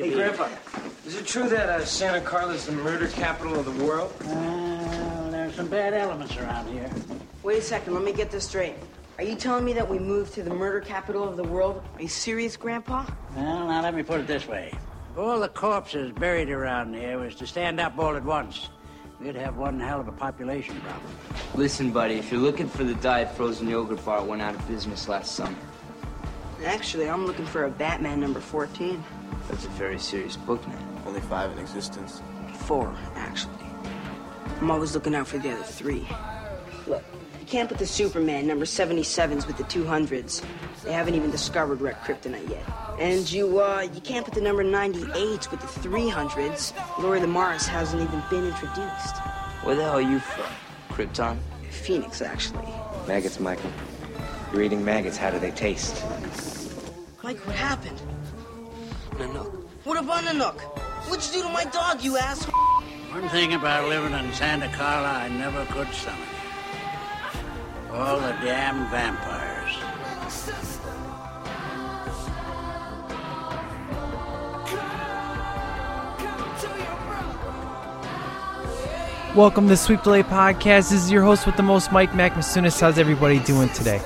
Hey, Grandpa, is it true that uh, Santa Carla is the murder capital of the world? Uh, there's some bad elements around here. Wait a second, let me get this straight. Are you telling me that we moved to the murder capital of the world? Are you serious, Grandpa? Well, now let me put it this way. If all the corpses buried around here was to stand up all at once, we'd have one hell of a population problem. Listen, buddy, if you're looking for the diet frozen yogurt bar, it went out of business last summer. Actually, I'm looking for a Batman number 14. That's a very serious book now. Only five in existence. Four, actually. I'm always looking out for the other three. Look, you can't put the Superman number 77s with the 200s. They haven't even discovered red kryptonite yet. And you, uh, you can't put the number 98s with the 300s. Lori Lemaris hasn't even been introduced. Where the hell are you from? Krypton? Phoenix, actually. Maggots, Michael. You're eating maggots. How do they taste? Mike, what happened? Nanook. What about Nanook? What'd you do to my dog, you asshole? One thing about living in Santa Carla I never could stomach. All the damn vampires. Welcome to Sweep Delay Podcast. This is your host with the most, Mike Macmasunis. How's everybody doing today?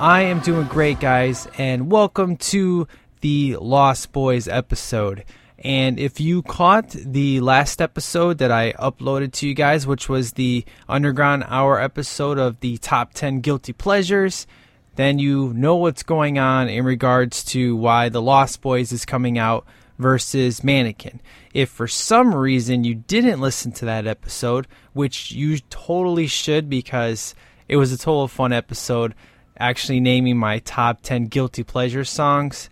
I am doing great, guys, and welcome to the Lost Boys episode. And if you caught the last episode that I uploaded to you guys, which was the Underground Hour episode of the top 10 guilty pleasures, then you know what's going on in regards to why the Lost Boys is coming out versus Mannequin. If for some reason you didn't listen to that episode, which you totally should because it was a total fun episode, actually naming my top 10 guilty pleasure songs.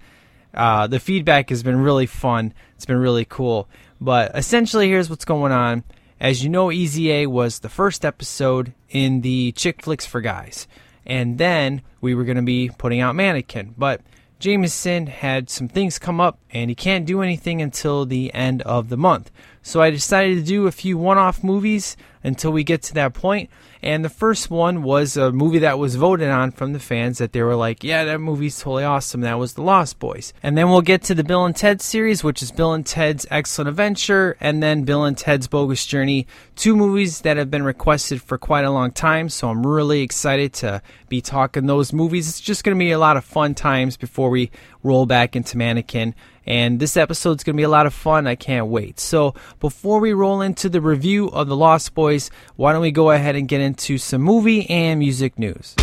Uh, the feedback has been really fun. It's been really cool. But essentially, here's what's going on. As you know, Easy A was the first episode in the Chick Flicks for Guys. And then we were going to be putting out Mannequin. But Jameson had some things come up and he can't do anything until the end of the month. So I decided to do a few one off movies until we get to that point. And the first one was a movie that was voted on from the fans that they were like, yeah, that movie's totally awesome. That was The Lost Boys. And then we'll get to the Bill and Ted series, which is Bill and Ted's Excellent Adventure and then Bill and Ted's Bogus Journey. Two movies that have been requested for quite a long time. So I'm really excited to be talking those movies. It's just going to be a lot of fun times before we roll back into Mannequin. And this episode's going to be a lot of fun. I can't wait. So, before we roll into the review of The Lost Boys, why don't we go ahead and get into some movie and music news?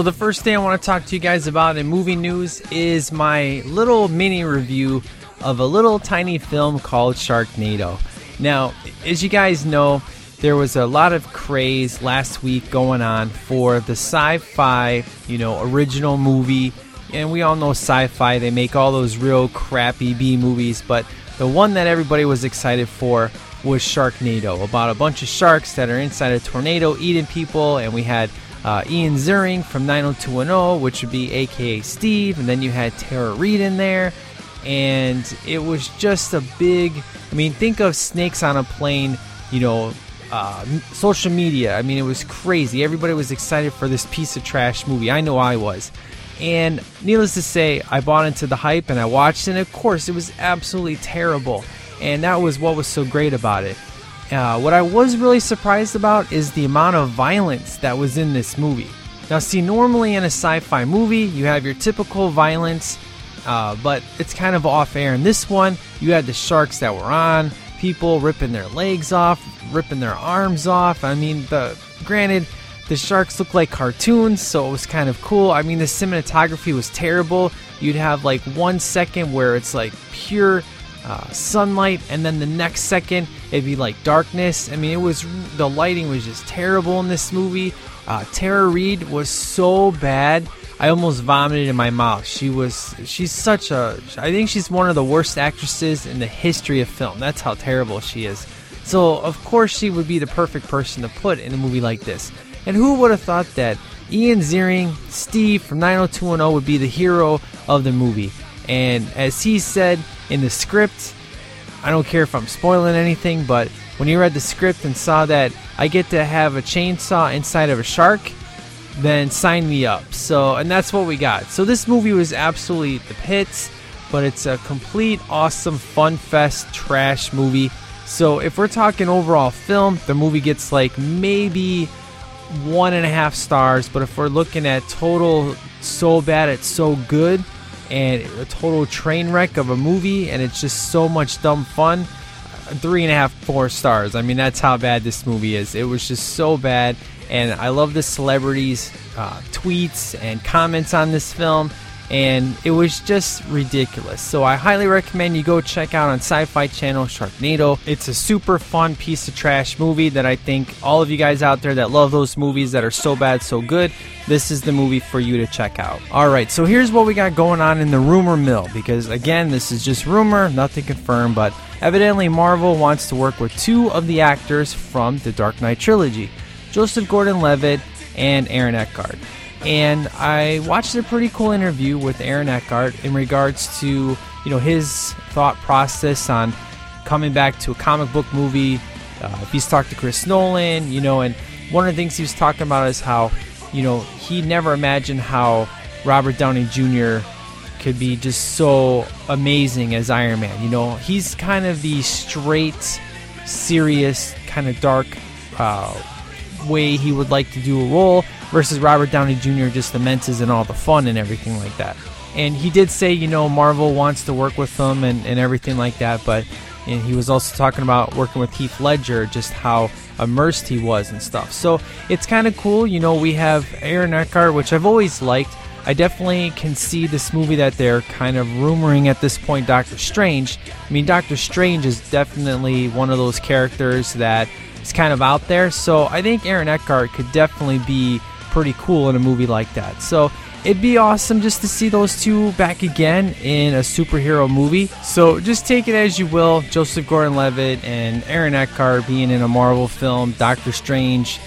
So the first thing I want to talk to you guys about in movie news is my little mini review of a little tiny film called Sharknado. Now, as you guys know, there was a lot of craze last week going on for the sci-fi, you know, original movie. And we all know sci-fi, they make all those real crappy B movies, but the one that everybody was excited for was Sharknado, about a bunch of sharks that are inside a tornado eating people, and we had uh, Ian Ziering from 90210, which would be AKA Steve, and then you had Tara Reid in there, and it was just a big. I mean, think of snakes on a plane, you know, uh, social media. I mean, it was crazy. Everybody was excited for this piece of trash movie. I know I was. And needless to say, I bought into the hype and I watched and of course, it was absolutely terrible. And that was what was so great about it. Uh, what I was really surprised about is the amount of violence that was in this movie. Now, see, normally in a sci fi movie, you have your typical violence, uh, but it's kind of off air. In this one, you had the sharks that were on, people ripping their legs off, ripping their arms off. I mean, the granted, the sharks look like cartoons, so it was kind of cool. I mean, the cinematography was terrible. You'd have like one second where it's like pure uh, sunlight, and then the next second it'd be like darkness. I mean, it was the lighting was just terrible in this movie. Uh, Tara Reid was so bad. I almost vomited in my mouth. She was she's such a I think she's one of the worst actresses in the history of film. That's how terrible she is. So, of course she would be the perfect person to put in a movie like this. And who would have thought that Ian Ziering, Steve from 90210 would be the hero of the movie? And as he said in the script, I don't care if I'm spoiling anything, but when you read the script and saw that I get to have a chainsaw inside of a shark, then sign me up. So, and that's what we got. So, this movie was absolutely the pits, but it's a complete awesome fun fest trash movie. So, if we're talking overall film, the movie gets like maybe one and a half stars. But if we're looking at total so bad it's so good, and a total train wreck of a movie, and it's just so much dumb fun. Three and a half, four stars. I mean, that's how bad this movie is. It was just so bad, and I love the celebrities' uh, tweets and comments on this film, and it was just ridiculous. So I highly recommend you go check out on Sci-Fi Channel Sharknado. It's a super fun piece of trash movie that I think all of you guys out there that love those movies that are so bad, so good, this is the movie for you to check out. All right, so here's what we got going on in the rumor mill because again, this is just rumor, nothing confirmed, but evidently Marvel wants to work with two of the actors from the Dark Knight trilogy, Joseph Gordon-Levitt and Aaron Eckhart. And I watched a pretty cool interview with Aaron Eckhart in regards to, you know, his thought process on coming back to a comic book movie. Uh, he's talked to Chris Nolan, you know, and one of the things he was talking about is how, you know, he never imagined how Robert Downey Jr. could be just so amazing as Iron Man. You know, he's kind of the straight, serious, kind of dark uh, way he would like to do a role versus Robert Downey Jr. just the menses and all the fun and everything like that. And he did say, you know, Marvel wants to work with them and, and everything like that, but and he was also talking about working with Heath Ledger, just how immersed he was and stuff. So it's kind of cool. You know, we have Aaron Eckhart, which I've always liked. I definitely can see this movie that they're kind of rumoring at this point, Doctor Strange. I mean, Doctor Strange is definitely one of those characters that is kind of out there. So I think Aaron Eckhart could definitely be pretty cool in a movie like that. So it'd be awesome just to see those two back again in a superhero movie. So just take it as you will. Joseph Gordon-Levitt and Aaron Eckhart being in a Marvel film, Doctor Strange.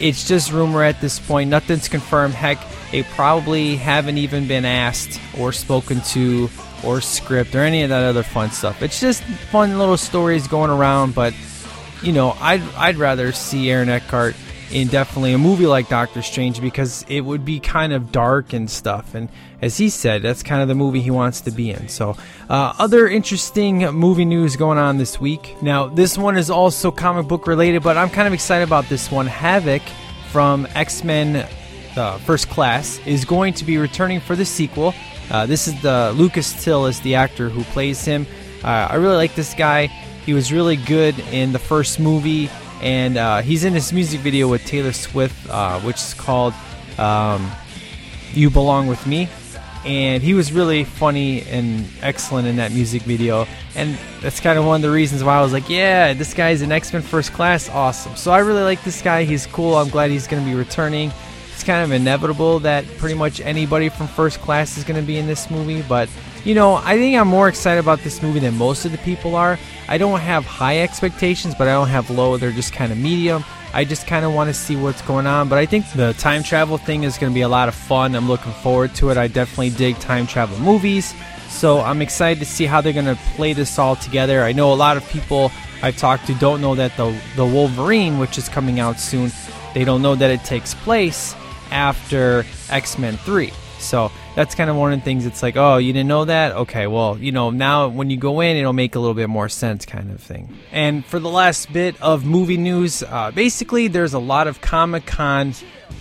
It's just rumor at this point. Nothing's confirmed. Heck, they probably haven't even been asked or spoken to or script or any of that other fun stuff. It's just fun little stories going around, but you know, I'd I'd rather see Aaron Eckhart in definitely a movie like Doctor Strange because it would be kind of dark and stuff. And as he said, that's kind of the movie he wants to be in. So, uh, other interesting movie news going on this week. Now, this one is also comic book related, but I'm kind of excited about this one. Havoc from X Men uh, First Class is going to be returning for the sequel. Uh, this is the Lucas Till is the actor who plays him. Uh, I really like this guy. He was really good in the first movie and uh, he's in this music video with Taylor Swift, uh, which is called um, "You Belong with Me," and he was really funny and excellent in that music video, and that's kind of one of the reasons why I was like, "Yeah, this guy's an X Men First Class, awesome." So I really like this guy. He's cool. I'm glad he's going to be returning. It's kind of inevitable that pretty much anybody from First Class is going to be in this movie, but you know, I think I'm more excited about this movie than most of the people are. I don't have high expectations, but I don't have low. They're just kind of medium. I just kind of want to see what's going on. But I think the time travel thing is going to be a lot of fun. I'm looking forward to it. I definitely dig time travel movies. So I'm excited to see how they're going to play this all together. I know a lot of people I've talked to don't know that the, the Wolverine, which is coming out soon, they don't know that it takes place after X Men 3. So that's kind of one of the things. It's like, oh, you didn't know that? Okay, well, you know, now when you go in, it'll make a little bit more sense, kind of thing. And for the last bit of movie news, uh, basically, there's a lot of Comic Con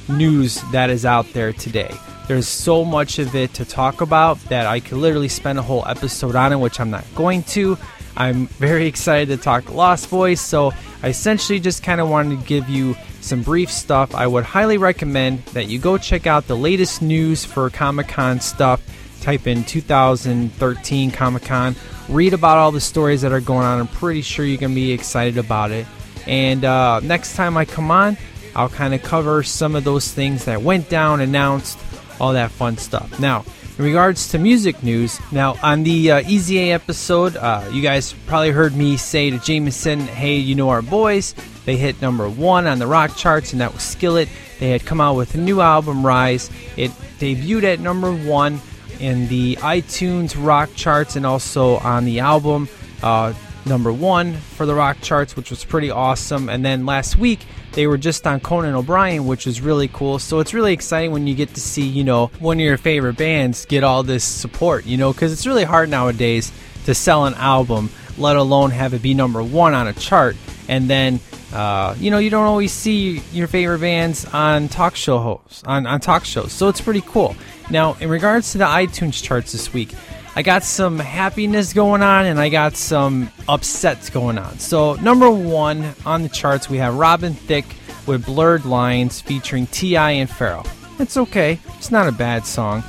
news that is out there today. There's so much of it to talk about that I could literally spend a whole episode on it, which I'm not going to. I'm very excited to talk Lost Boys, so I essentially just kind of wanted to give you some brief stuff. I would highly recommend that you go check out the latest news for Comic Con stuff. Type in 2013 Comic Con, read about all the stories that are going on. I'm pretty sure you're going to be excited about it. And uh, next time I come on, I'll kind of cover some of those things that went down, announced, all that fun stuff. Now, in regards to music news, now on the uh, A episode, uh, you guys probably heard me say to Jameson, hey, you know our boys. They hit number one on the rock charts, and that was Skillet. They had come out with a new album, Rise. It debuted at number one in the iTunes rock charts and also on the album. Uh, number one for the rock charts, which was pretty awesome. And then last week, they were just on Conan O'Brien, which was really cool. So it's really exciting when you get to see, you know, one of your favorite bands get all this support, you know, because it's really hard nowadays to sell an album, let alone have it be number one on a chart. And then, uh, you know, you don't always see your favorite bands on talk show hosts, on, on talk shows. So it's pretty cool. Now, in regards to the iTunes charts this week, I got some happiness going on and I got some upsets going on. So, number one on the charts, we have Robin Thicke with Blurred Lines featuring T.I. and Pharrell. It's okay, it's not a bad song.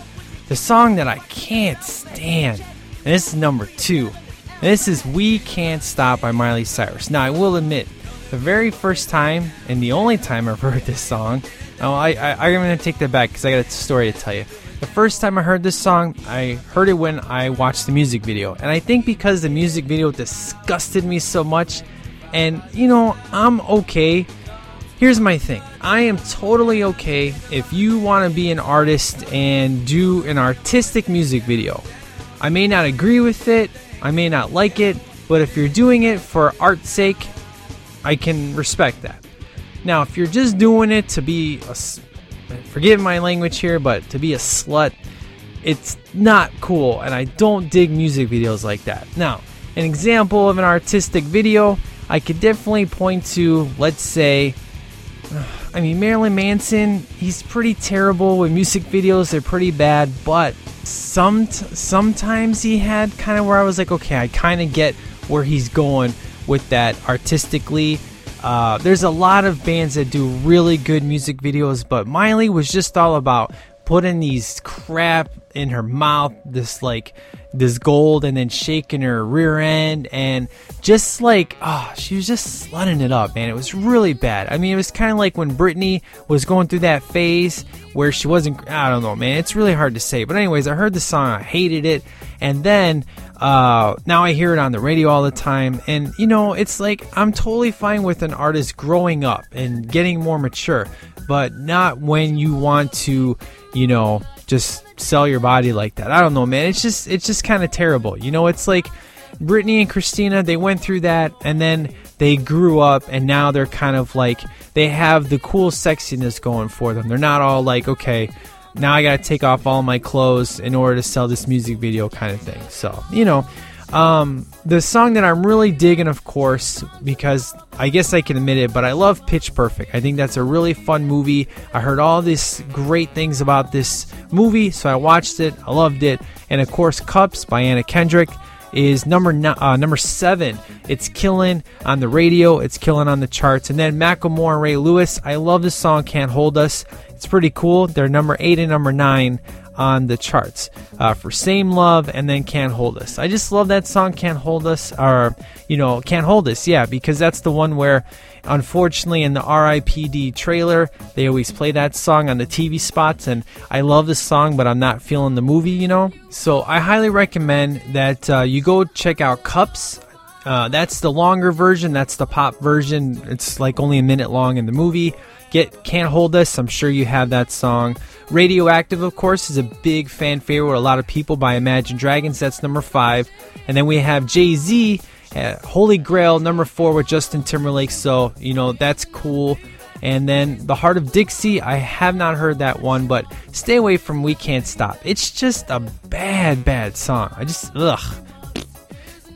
The song that I can't stand, and this is number two, this is We Can't Stop by Miley Cyrus. Now, I will admit, the very first time and the only time I've heard this song, oh, I, I, I'm going to take that back because I got a story to tell you. The first time I heard this song, I heard it when I watched the music video. And I think because the music video disgusted me so much, and you know, I'm okay. Here's my thing I am totally okay if you want to be an artist and do an artistic music video. I may not agree with it, I may not like it, but if you're doing it for art's sake, I can respect that. Now, if you're just doing it to be a forgive my language here, but to be a slut, it's not cool, and I don't dig music videos like that. Now, an example of an artistic video, I could definitely point to, let's say, I mean, Marilyn Manson, he's pretty terrible with music videos, they're pretty bad, but some sometimes he had kind of where I was like, okay, I kind of get where he's going with that artistically uh, there's a lot of bands that do really good music videos, but Miley was just all about putting these crap in her mouth, this like this gold, and then shaking her rear end, and just like oh, she was just slutting it up, man. It was really bad. I mean, it was kind of like when Britney was going through that phase where she wasn't. I don't know, man. It's really hard to say. But anyways, I heard the song, I hated it, and then uh, now I hear it on the radio all the time, and you know, it's like I'm totally fine with an artist growing up and getting more mature, but not when you want to, you know, just sell your body like that. I don't know, man. It's just it's just kind of terrible. You know, it's like Britney and Christina, they went through that, and then they grew up, and now they're kind of like they have the cool sexiness going for them. They're not all like, okay, now I gotta take off all my clothes in order to sell this music video kind of thing. So, you know, um, the song that I'm really digging, of course, because I guess I can admit it, but I love Pitch Perfect. I think that's a really fun movie. I heard all these great things about this movie, so I watched it. I loved it. And of course, Cups by Anna Kendrick is number uh, number seven. It's killing on the radio. It's killing on the charts. And then Macklemore and Ryan Lewis. I love the song "Can't Hold Us." It's pretty cool. They're number eight and number nine on the charts uh, for Same Love and then Can't Hold Us. I just love that song, Can't Hold Us, or, you know, Can't Hold Us, yeah, because that's the one where, unfortunately, in the RIPD trailer, they always play that song on the TV spots, and I love this song, but I'm not feeling the movie, you know? So I highly recommend that uh, you go check out Cups. Uh, that's the longer version. That's the pop version. It's like only a minute long in the movie. Get Can't Hold Us. I'm sure you have that song. Radioactive, of course, is a big fan favorite a lot of people by Imagine Dragons. That's number five. And then we have Jay Z, uh, Holy Grail, number four with Justin Timberlake. So, you know, that's cool. And then The Heart of Dixie, I have not heard that one, but stay away from We Can't Stop. It's just a bad, bad song. I just, ugh.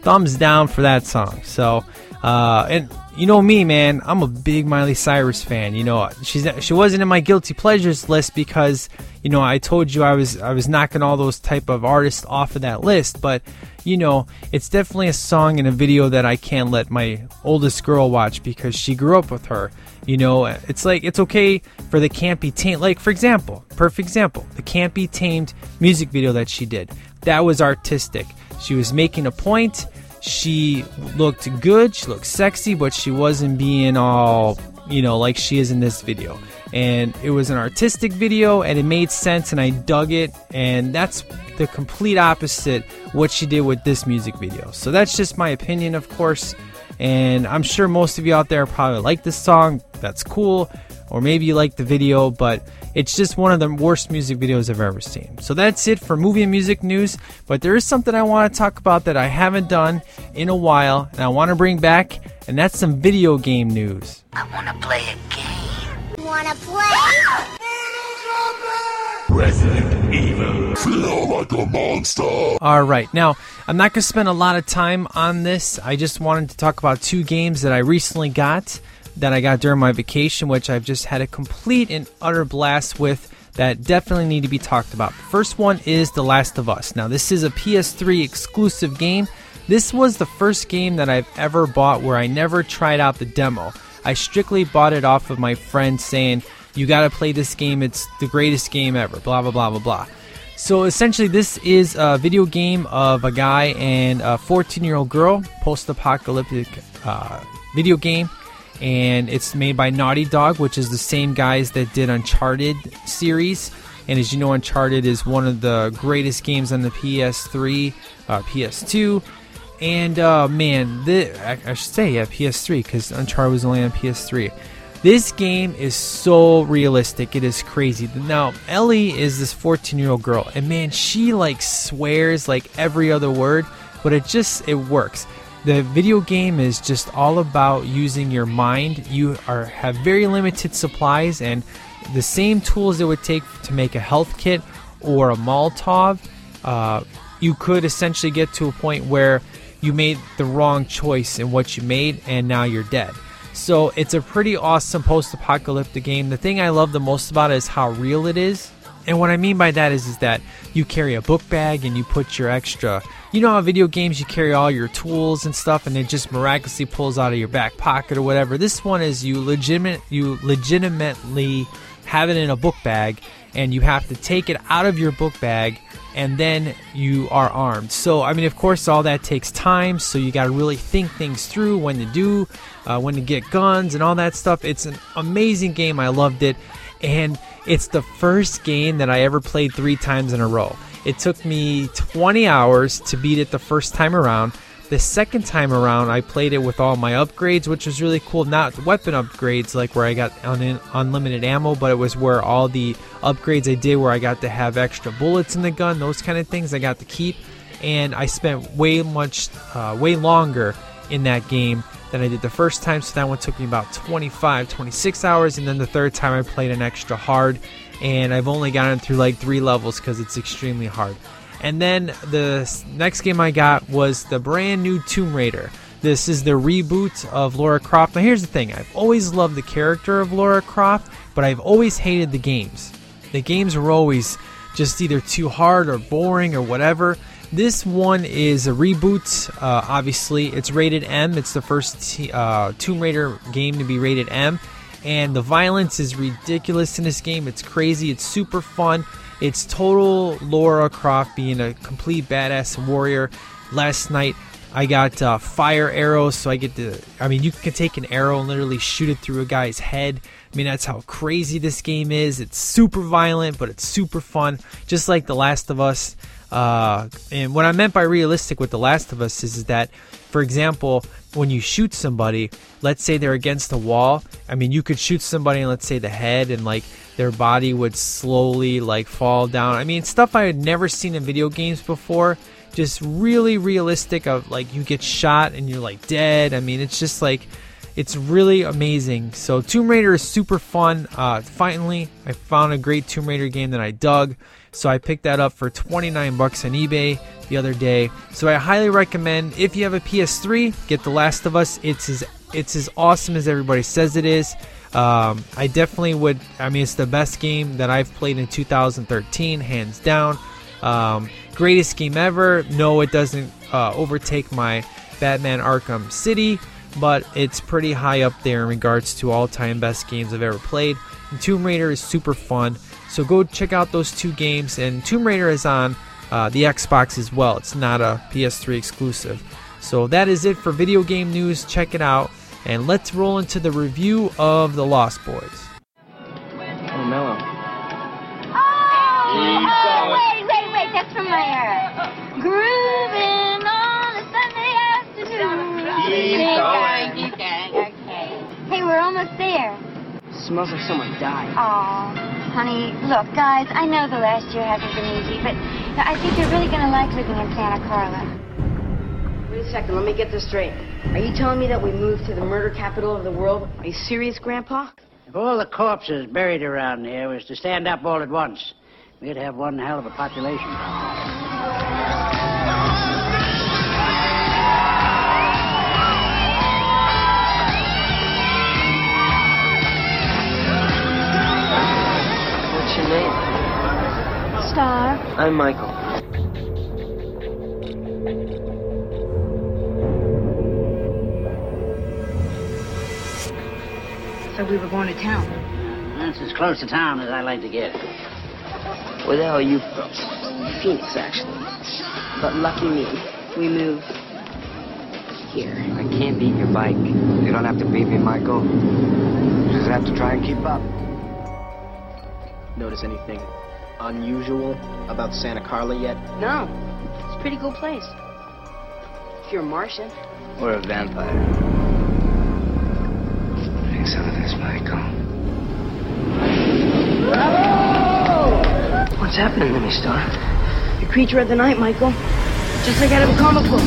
Thumbs down for that song. So, uh, and you know me, man. I'm a big Miley Cyrus fan. You know, she's she wasn't in my guilty pleasures list because you know I told you I was I was knocking all those type of artists off of that list. But you know, it's definitely a song and a video that I can't let my oldest girl watch because she grew up with her. You know, it's like it's okay for the Can't Be Tamed. Like for example, perfect example, the Can't Be Tamed music video that she did. That was artistic. She was making a point she looked good, she looked sexy, but she wasn't being all, you know, like she is in this video. And it was an artistic video and it made sense and I dug it and that's the complete opposite what she did with this music video. So that's just my opinion, of course. And I'm sure most of you out there probably like this song. That's cool. Or maybe you like the video, but it's just one of the worst music videos I've ever seen. So that's it for movie and music news. But there is something I want to talk about that I haven't done in a while, and I want to bring back, and that's some video game news. I want to play a game. Wanna play? Resident Evil. Feel like a monster. All right. Now, I'm not going to spend a lot of time on this. I just wanted to talk about two games that I recently got that I got during my vacation, which I've just had a complete and utter blast with that definitely need to be talked about. First one is The Last of Us. Now, this is a PS3 exclusive game. This was the first game that I've ever bought where I never tried out the demo. I strictly bought it off of my friend saying, You gotta play this game, it's the greatest game ever, blah, blah, blah, blah, blah. So essentially, this is a video game of a guy and a 14 year old girl, post apocalyptic uh, video game and it's made by Naughty Dog, which is the same guys that did Uncharted series. And as you know, Uncharted is one of the greatest games on the PS3, uh, PS2, and uh, man, I, I, should say yeah, PS3 because Uncharted was only on PS3. This game is so realistic; it is crazy. Now, Ellie is this 14-year-old girl, and man, she like swears like every other word, but it just it works. The video game is just all about using your mind. You are have very limited supplies and the same tools it would take to make a health kit or a Molotov. Uh, you could essentially get to a point where you made the wrong choice in what you made and now you're dead. So it's a pretty awesome post-apocalyptic game. The thing I love the most about it is how real it is. And what I mean by that is, is that you carry a book bag and you put your extra. You know how video games you carry all your tools and stuff, and it just miraculously pulls out of your back pocket or whatever. This one is you legitimate you legitimately have it in a book bag, and you have to take it out of your book bag, and then you are armed. So I mean, of course, all that takes time. So you got to really think things through when to do, uh, when to get guns, and all that stuff. It's an amazing game. I loved it, and it's the first game that I ever played three times in a row. It took me 20 hours to beat it the first time around. The second time around, I played it with all my upgrades, which was really cool. Not weapon upgrades like where I got un- unlimited ammo, but it was where all the upgrades I did where I got to have extra bullets in the gun, those kind of things I got to keep. And I spent way much, uh, way longer in that game than I did the first time. So that one took me about 25, 26 hours. And then the third time I played an extra hard. And I've only gotten through like three levels because it's extremely hard. And then the next game I got was the brand new Tomb Raider. This is the reboot of Lara Croft. Now, here's the thing I've always loved the character of Lara Croft, but I've always hated the games. The games were always just either too hard or boring or whatever. This one is a reboot. Uh, obviously, it's rated M. It's the first t- uh, Tomb Raider game to be rated M. And the violence is ridiculous in this game. It's crazy. It's super fun. It's total Lara Croft being a complete badass warrior. Last night, I got uh, fire arrows, so I get to. I mean, you can take an arrow and literally shoot it through a guy's head. I mean, that's how crazy this game is. It's super violent, but it's super fun. Just like The Last of Us. Uh, and what I meant by realistic with The Last of Us is, is that, for example, when you shoot somebody, let's say they're against a wall. I mean, you could shoot somebody in, let's say, the head, and like their body would slowly like fall down. I mean, stuff I had never seen in video games before. Just really realistic. Of like you get shot and you're like dead. I mean, it's just like It's really amazing. So Tomb Raider is super fun. Uh, finally, I found a great Tomb Raider game that I dug. So I picked that up for 29 bucks on eBay the other day. So I highly recommend if you have a PS3, get The Last of Us. It's as it's as awesome as everybody says it is. Um, I definitely would. I mean, it's the best game that I've played in 2013, hands down. Um, greatest game ever. No, it doesn't uh, overtake my Batman Arkham City, but it's pretty high up there in regards to all-time best games I've ever played. And Tomb Raider is super fun. So go check out those two games. And Tomb Raider is on uh, the Xbox as well. It's not a PS3 exclusive. So that is it for video game news. Check it out. And let's roll into the review of The Lost Boys. Oh, Mello. Oh, oh, wait, wait, wait, that's from my era. Grooving on a Sunday afternoon. Keep Keep going. Keep going, okay. Hey, we're almost there. Smells like someone died. Aw, honey, look, guys, I know the last year hasn't been easy, but I think you're really gonna like living in Santa Carla. Wait a second, let me get this straight. Are you telling me that we moved to the murder capital of the world? Are you serious, Grandpa? If all the corpses buried around here was to stand up all at once, we'd have one hell of a population What's your name? Star. I'm Michael. So we were going to town. That's as close to town as I like to get. Where the hell are you from? Phoenix, actually. But lucky me, we moved here. I can't beat your bike. You don't have to beat me, Michael. You just have to try and keep up. Notice anything unusual about Santa Carla yet? No, it's a pretty cool place. If you're a Martian. Or a vampire. Drink some of this, Michael. What's happening to me, Star? The creature of the night, Michael. Just like out of a comic book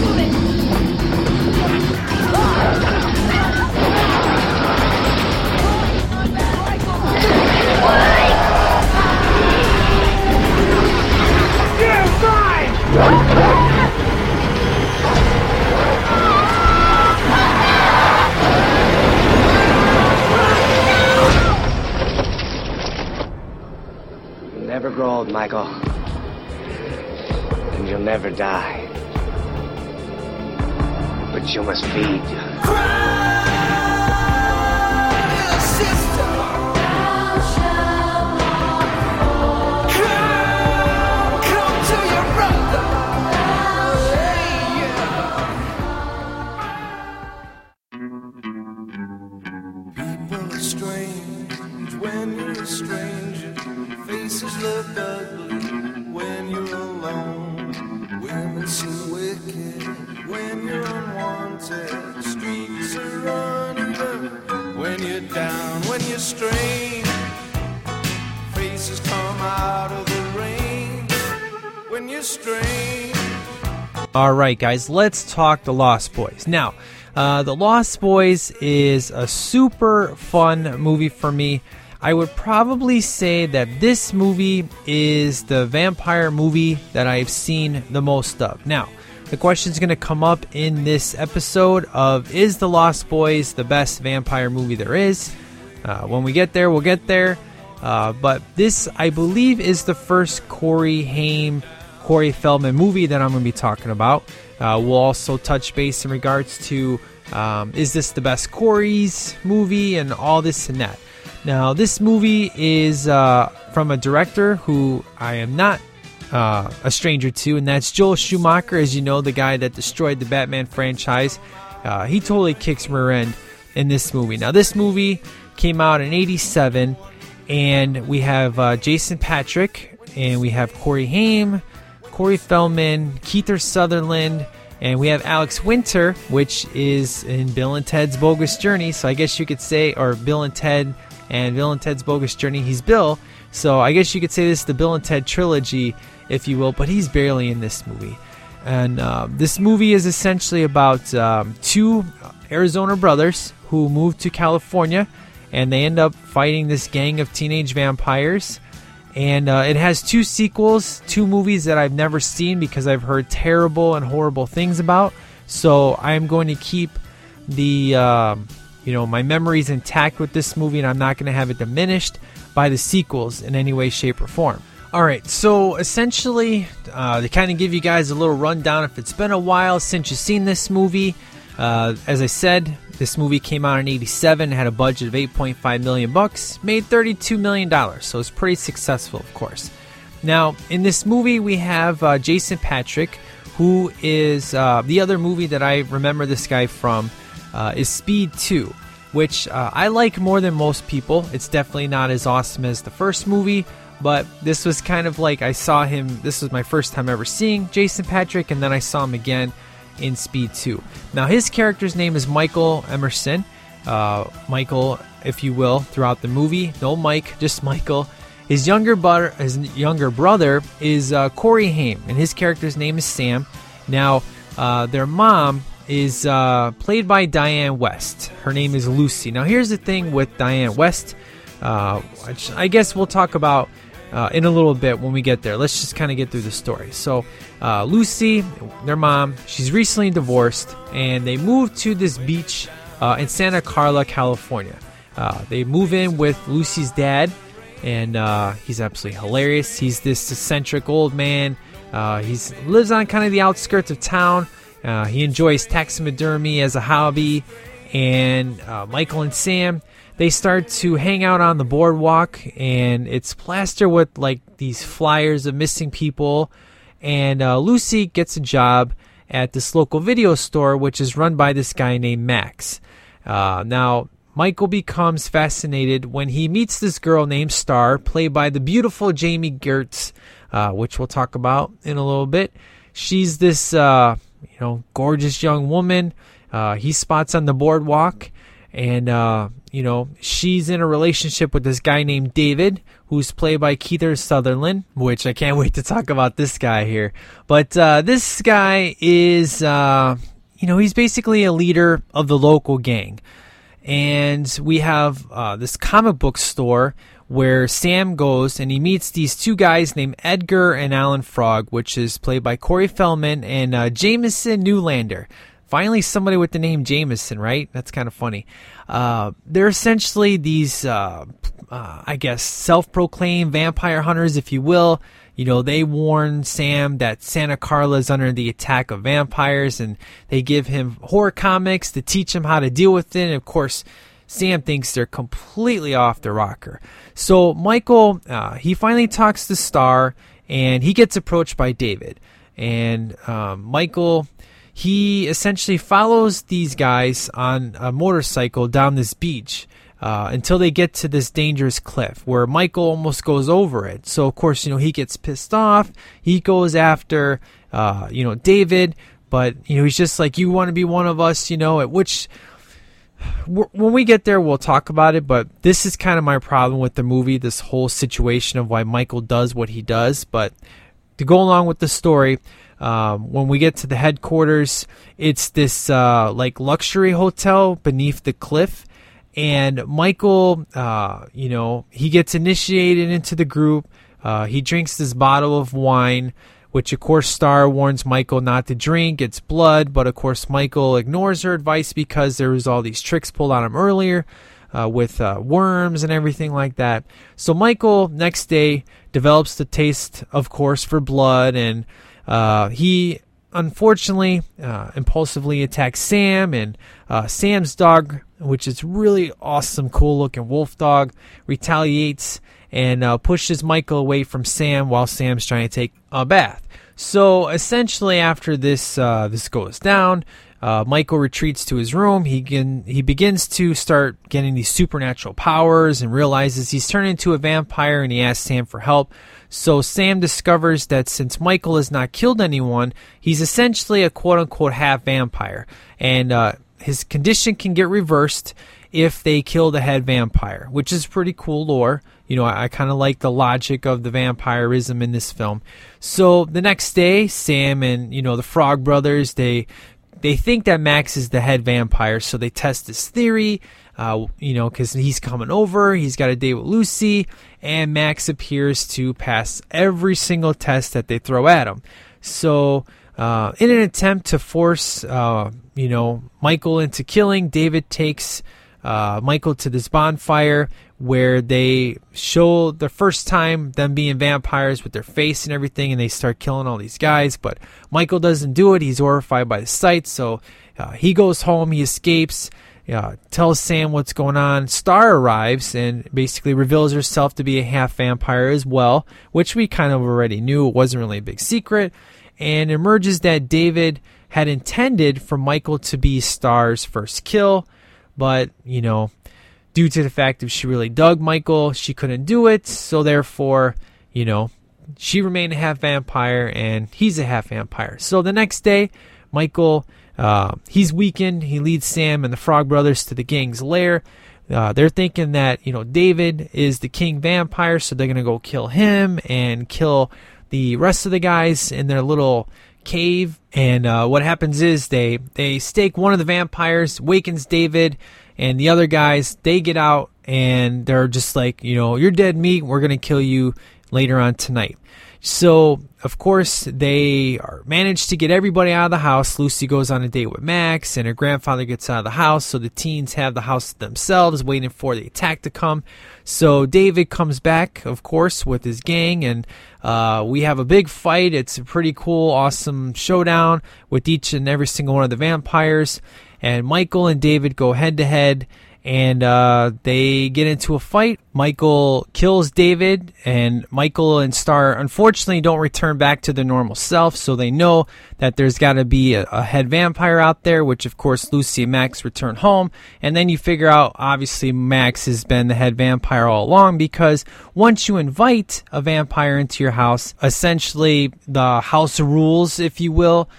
never grow old, Michael. And you'll never die. But you must feed. All right, guys, let's talk The Lost Boys. Now, uh, The Lost Boys is a super fun movie for me. I would probably say that this movie is the vampire movie that I've seen the most of. Now, the question is going to come up in this episode of Is The Lost Boys the best vampire movie there is? Uh, when we get there, we'll get there. Uh, but this, I believe, is the first Corey Haim, Corey Feldman movie that I'm going to be talking about. Uh, we'll also touch base in regards to um, is this the best Corey's movie and all this and that. Now, this movie is uh, from a director who I am not uh, a stranger to, and that's Joel Schumacher, as you know, the guy that destroyed the Batman franchise. Uh, he totally kicks rear end in this movie. Now, this movie came out in '87, and we have uh, Jason Patric, and we have Corey Haim, Corey Feldman, Keith Sutherland, and we have Alex Winter, which is in Bill and Ted's Bogus Journey. So I guess you could say, or Bill and Ted and Bill and Ted's Bogus Journey, he's Bill. So I guess you could say this is the Bill and Ted trilogy, if you will, but he's barely in this movie. And uh, this movie is essentially about um, two Arizona brothers who move to California, and they end up fighting this gang of teenage vampires. And uh, it has two sequels, two movies that I've never seen because I've heard terrible and horrible things about. So I'm going to keep the um, you know my memories intact with this movie, and I'm not going to have it diminished by the sequels in any way, shape, or form. All right, so essentially, uh, to kind of give you guys a little rundown, if it's been a while since you've seen this movie, uh, as I said, this movie came out in '87, had a budget of 8.5 million bucks, made 32 million dollars, so it's pretty successful, of course. Now, in this movie, we have uh, Jason Patric, who is uh, the other movie that I remember this guy from uh, is Speed 2, which uh, I like more than most people. It's definitely not as awesome as the first movie, but this was kind of like I saw him. This was my first time ever seeing Jason Patric, and then I saw him again in Speed 2. Now, his character's name is Michael Emerson. Uh, Michael, if you will, throughout the movie. No Mike, just Michael. His younger brother, his younger brother is uh, Corey Haim, and his character's name is Sam. Now, uh, their mom is uh, played by Diane West. Her name is Lucy. Now, here's the thing with Diane West, uh, I guess we'll talk about uh, in a little bit when we get there. Let's just kind of get through the story. So, uh, Lucy, their mom, she's recently divorced, and they moved to this beach uh, in Santa Carla, California. Uh, they move in with Lucy's dad, and uh, he's absolutely hilarious. He's this eccentric old man. Uh, he lives on kind of the outskirts of town. He enjoys taxidermy as a hobby, and Michael and Sam they start to hang out on the boardwalk, and it's plastered with like these flyers of missing people. And uh, Lucy gets a job at this local video store, which is run by this guy named Max. Uh, now, Michael becomes fascinated when he meets this girl named Star, played by the beautiful Jami Gertz, uh, which we'll talk about in a little bit. She's this, uh, you know, gorgeous young woman. Uh, he spots on the boardwalk, and uh, you know she's in a relationship with this guy named David, who's played by Keith Sutherland. Which I can't wait to talk about this guy here. But uh, this guy is, uh, you know, he's basically a leader of the local gang and we have uh, this comic book store where Sam goes and he meets these two guys named Edgar and Alan Frog, which is played by Corey Feldman and uh, Jamison Newlander. Finally, somebody with the name Jameson, right? That's kind of funny. Uh, they're essentially these, uh, uh, I guess, self proclaimed vampire hunters, if you will. You know, they warn Sam that Santa Carla is under the attack of vampires, and they give him horror comics to teach him how to deal with it. And of course, Sam thinks they're completely off the rocker. So Michael, uh, he finally talks to Star, and he gets approached by David. And um, Michael, he essentially follows these guys on a motorcycle down this beach. Uh, until they get to this dangerous cliff where Michael almost goes over it. So of course, you know he gets pissed off. He goes after, uh, you know, David, but you know he's just like, "You want to be one of us?" You know, at which when we get there, we'll talk about it. But this is kind of my problem with the movie. This whole situation of why Michael does what he does. But to go along with the story. Um, when we get to the headquarters, it's this uh, like luxury hotel beneath the cliff, and Michael, uh, you know, he gets initiated into the group. Uh, he drinks this bottle of wine, which of course Star warns Michael not to drink. It's blood, but of course Michael ignores her advice because there was all these tricks pulled on him earlier. Uh, with uh, worms and everything like that. So Michael next day develops the taste, of course, for blood, and uh, he unfortunately uh, impulsively attacks Sam, and uh, Sam's dog, which is really awesome, cool looking wolf dog, retaliates and uh, pushes Michael away from Sam while Sam's trying to take a bath. So essentially, after this uh, this goes down, uh, Michael retreats to his room. He can, he begins to start getting these supernatural powers and realizes he's turned into a vampire. And he asks Sam for help. So Sam discovers that since Michael has not killed anyone, he's essentially a quote unquote half vampire, and uh, his condition can get reversed if they kill the head vampire, which is pretty cool lore. You know, I, I kind of like the logic of the vampirism in this film. So the next day, Sam and you know the Frog Brothers they they think that Max is the head vampire, so they test this theory. Uh, you know, because he's coming over, he's got a date with Lucy, and Max appears to pass every single test that they throw at him. So, uh, in an attempt to force, uh, you know, Michael into killing, David takes uh, Michael to this bonfire where they show the first time them being vampires with their face and everything, and they start killing all these guys. But Michael doesn't do it. He's horrified by the sight, so uh, he goes home. He escapes. Uh, tells Sam what's going on. Star arrives and basically reveals herself to be a half vampire as well, which we kind of already knew. It wasn't really a big secret. And emerges that David had intended for Michael to be Star's first kill, but, you know, due to the fact that she really dug Michael, she couldn't do it. So therefore, you know, she remained a half vampire and he's a half vampire. So the next day, Michael uh, he's weakened. He leads Sam and the Frog Brothers to the gang's lair. Uh, they're thinking that you know David is the king vampire, so they're gonna go kill him and kill the rest of the guys in their little cave. And uh, what happens is they they stake one of the vampires, wakens David, and the other guys. They get out and they're just like, you know, you're dead meat. We're gonna kill you later on tonight. So, of course, they are managed to get everybody out of the house. Lucy goes on a date with Max, and her grandfather gets out of the house. So the teens have the house themselves, waiting for the attack to come. So David comes back, of course, with his gang, and uh, we have a big fight. It's a pretty cool, awesome showdown with each and every single one of the vampires. And Michael and David go head to head and uh, they get into a fight. Michael kills David, and Michael and Star unfortunately don't return back to their normal self, so they know that there's got to be a, a, head vampire out there, which of course Lucy and Max return home, and then you figure out obviously Max has been the head vampire all along because once you invite a vampire into your house, essentially the house rules, if you will,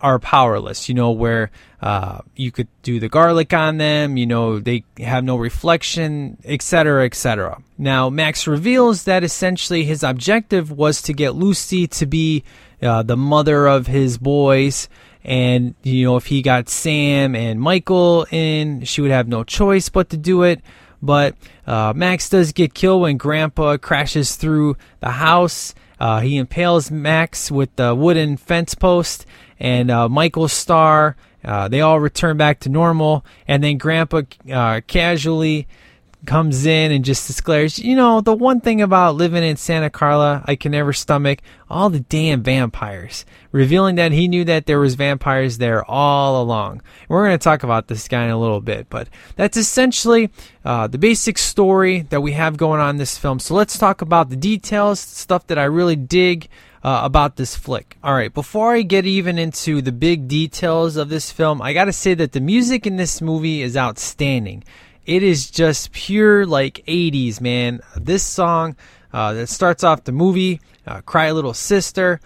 are powerless. You know where uh, you could do the garlic on them. You know they have no reflection, etc., etc. Now Max reveals that essentially his objective was to get Lucy to be uh, the mother of his boys. And you know if he got Sam and Michael in, she would have no choice but to do it. But uh, Max does get killed when Grandpa crashes through the house. Uh, he impales Max with the wooden fence post, and uh, Michael Star. Uh, they all return back to normal, and then Grandpa uh, casually comes in and just declares, you know, the one thing about living in Santa Carla I can never stomach all the damn vampires, revealing that he knew that there was vampires there all along. We're going to talk about this guy in a little bit, but that's essentially uh, the basic story that we have going on in this film. So let's talk about the details, stuff that I really dig uh, about this flick. All right, before I get even into the big details of this film, I got to say that the music in this movie is outstanding. It is just pure like 80s, man. This song uh, that starts off the movie, uh, Cry a Little Sister,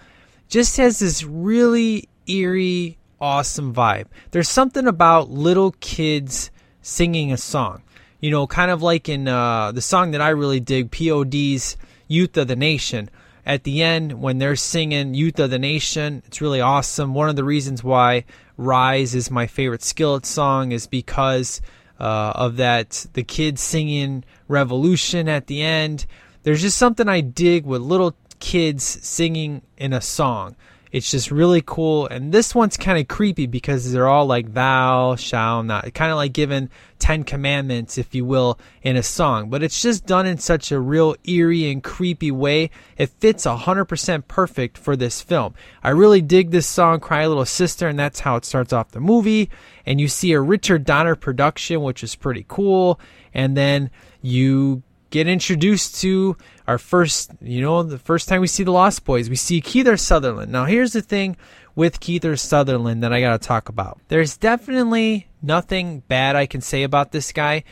just has this really eerie, awesome vibe. There's something about little kids singing a song. You know, kind of like in uh, the song that I really dig, POD's Youth of the Nation at the end when they're singing Youth of the Nation. It's really awesome. One of the reasons why Rise is my favorite Skillet song is because uh, of that, the kids singing Revolution at the end. There's just something I dig with little kids singing in a song. It's just really cool. And this one's kind of creepy because they're all like, thou shall not. Kind of like giving Ten Commandments, if you will, in a song. But it's just done in such a real eerie and creepy way. It fits 100% perfect for this film. I really dig this song, Cry Little Sister, and that's how it starts off the movie. And you see a Richard Donner production, which is pretty cool. And then you get introduced to our first, you know, the first time we see the Lost Boys, we see Kiefer Sutherland. Now, here's the thing with Kiefer Sutherland that I got to talk about. There's definitely nothing bad I can say about this guy.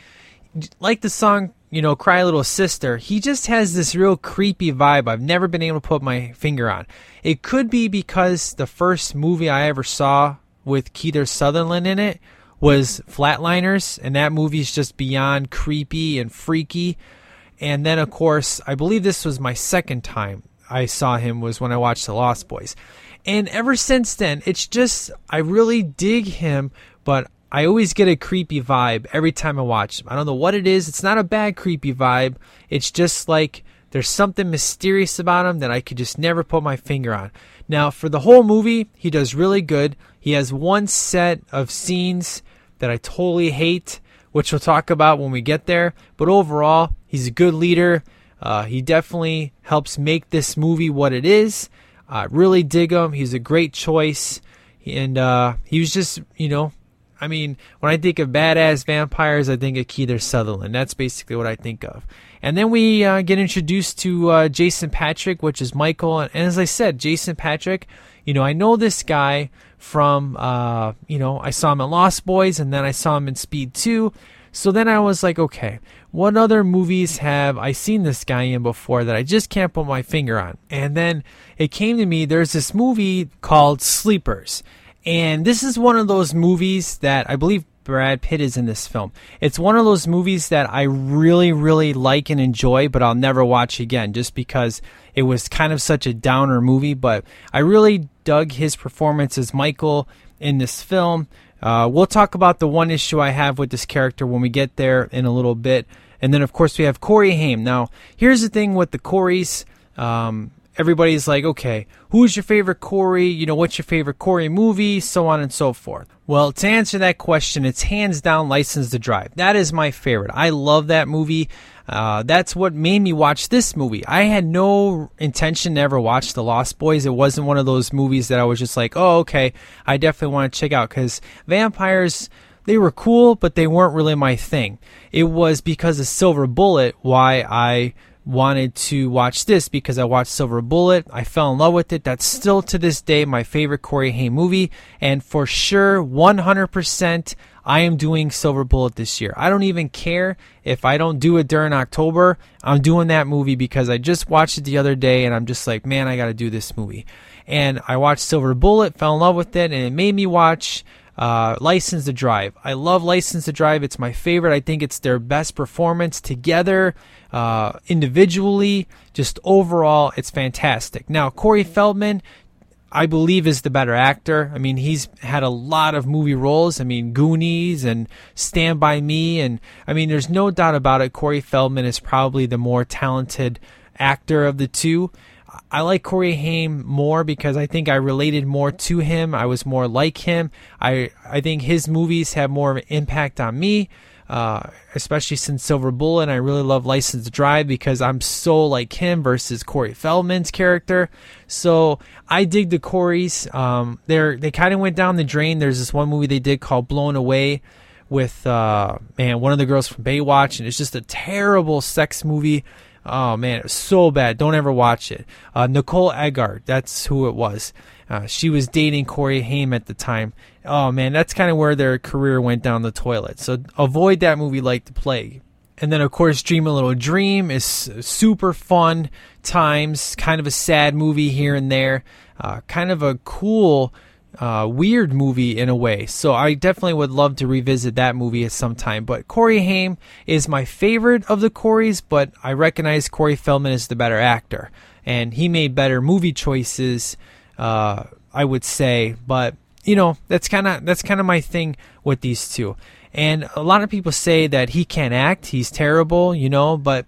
Like the song, you know, Cry Little Sister, he just has this real creepy vibe I've never been able to put my finger on. It could be because the first movie I ever saw with Kiefer Sutherland in it was Flatliners, and that movie's just beyond creepy and freaky. And then, of course, I believe this was my second time I saw him was when I watched The Lost Boys. And ever since then, it's just, I really dig him, but I always get a creepy vibe every time I watch him. I don't know what it is. It's not a bad creepy vibe. It's just like there's something mysterious about him that I could just never put my finger on. Now, for the whole movie, he does really good. He has one set of scenes that I totally hate, which we'll talk about when we get there. But overall, he's a good leader. Uh, he definitely helps make this movie what it is. I really dig him. He's a great choice. And uh, he was just, you know, I mean, when I think of badass vampires, I think of Kiefer Sutherland. That's basically what I think of. And then we uh, get introduced to uh, Jason Patric, which is Michael. And, as I said, Jason Patric, you know, I know this guy from, uh, you know, I saw him in Lost Boys and then I saw him in Speed 2. So then I was like, okay, what other movies have I seen this guy in before that I just can't put my finger on? And then it came to me, there's this movie called Sleepers. And this is one of those movies that I believe Brad Pitt is in this film. It's one of those movies that I really, really like and enjoy, but I'll never watch again just because it was kind of such a downer movie. But I really dug his performance as Michael in this film. Uh, we'll talk about the one issue I have with this character when we get there in a little bit. And then, of course, we have Corey Haim. Now, here's the thing with the Coreys. Um, everybody's like, okay, who's your favorite Corey? You know, what's your favorite Corey movie? So on and so forth. Well, to answer that question, it's hands down License to Drive. That is my favorite. I love that movie. Uh, that's what made me watch this movie. I had no intention to ever watch The Lost Boys. It wasn't one of those movies that I was just like, oh, okay, I definitely want to check out because vampires they were cool, but they weren't really my thing. It was because of Silver Bullet why I wanted to watch this because I watched Silver Bullet. I fell in love with it. That's still to this day my favorite Corey Haim movie. And for sure, 100%, I am doing Silver Bullet this year. I don't even care if I don't do it during October. I'm doing that movie because I just watched it the other day and I'm just like, man, I got to do this movie. And I watched Silver Bullet, fell in love with it, and it made me watch uh, License to Drive. I love License to Drive. It's my favorite. I think it's their best performance together, uh, individually. Just overall, it's fantastic. Now, Corey Feldman, I believe, is the better actor. I mean, he's had a lot of movie roles. I mean, Goonies and Stand By Me. And I mean, there's no doubt about it. Corey Feldman is probably the more talented actor of the two. I like Corey Haim more because I think I related more to him. I was more like him. I I think his movies have more of an impact on me, uh, especially since Silver Bullet. And I really love License to Drive because I'm so like him versus Corey Feldman's character. So I dig the Coreys. Um, they're they kind of went down the drain. There's this one movie they did called Blown Away with uh, man one of the girls from Baywatch, and it's just a terrible sex movie. Oh man, it was so bad. Don't ever watch it. Uh, Nicole Eggert, that's who it was. Uh, she was dating Corey Haim at the time. Oh man, that's kind of where their career went down the toilet. So avoid that movie like the plague. And then of course, Dream a Little Dream is super fun times. Kind of a sad movie here and there. Uh, kind of a cool uh, weird movie in a way. So I definitely would love to revisit that movie at some time. But Corey Haim is my favorite of the Coreys, but I recognize Corey Feldman is the better actor, and he made better movie choices. Uh, I would say, but you know that's kind of that's kind of my thing with these two. And a lot of people say that he can't act, he's terrible, you know, but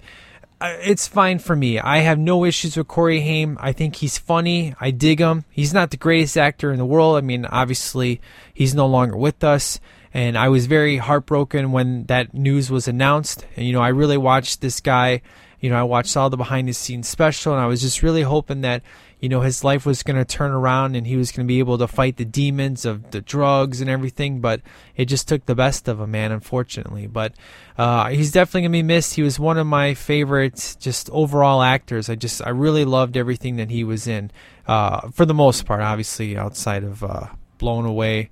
it's fine for me. I have no issues with Corey Haim. I think he's funny. I dig him. He's not the greatest actor in the world. I mean, obviously, he's no longer with us. And I was very heartbroken when that news was announced. And, you know, I really watched this guy. You know, I watched all the behind the scenes special, and I was just really hoping that you know his life was going to turn around and he was going to be able to fight the demons of the drugs and everything but it just took the best of him man unfortunately but uh, he's definitely going to be missed he was one of my favorite just overall actors i just i really loved everything that he was in uh, for the most part obviously outside of uh, blown away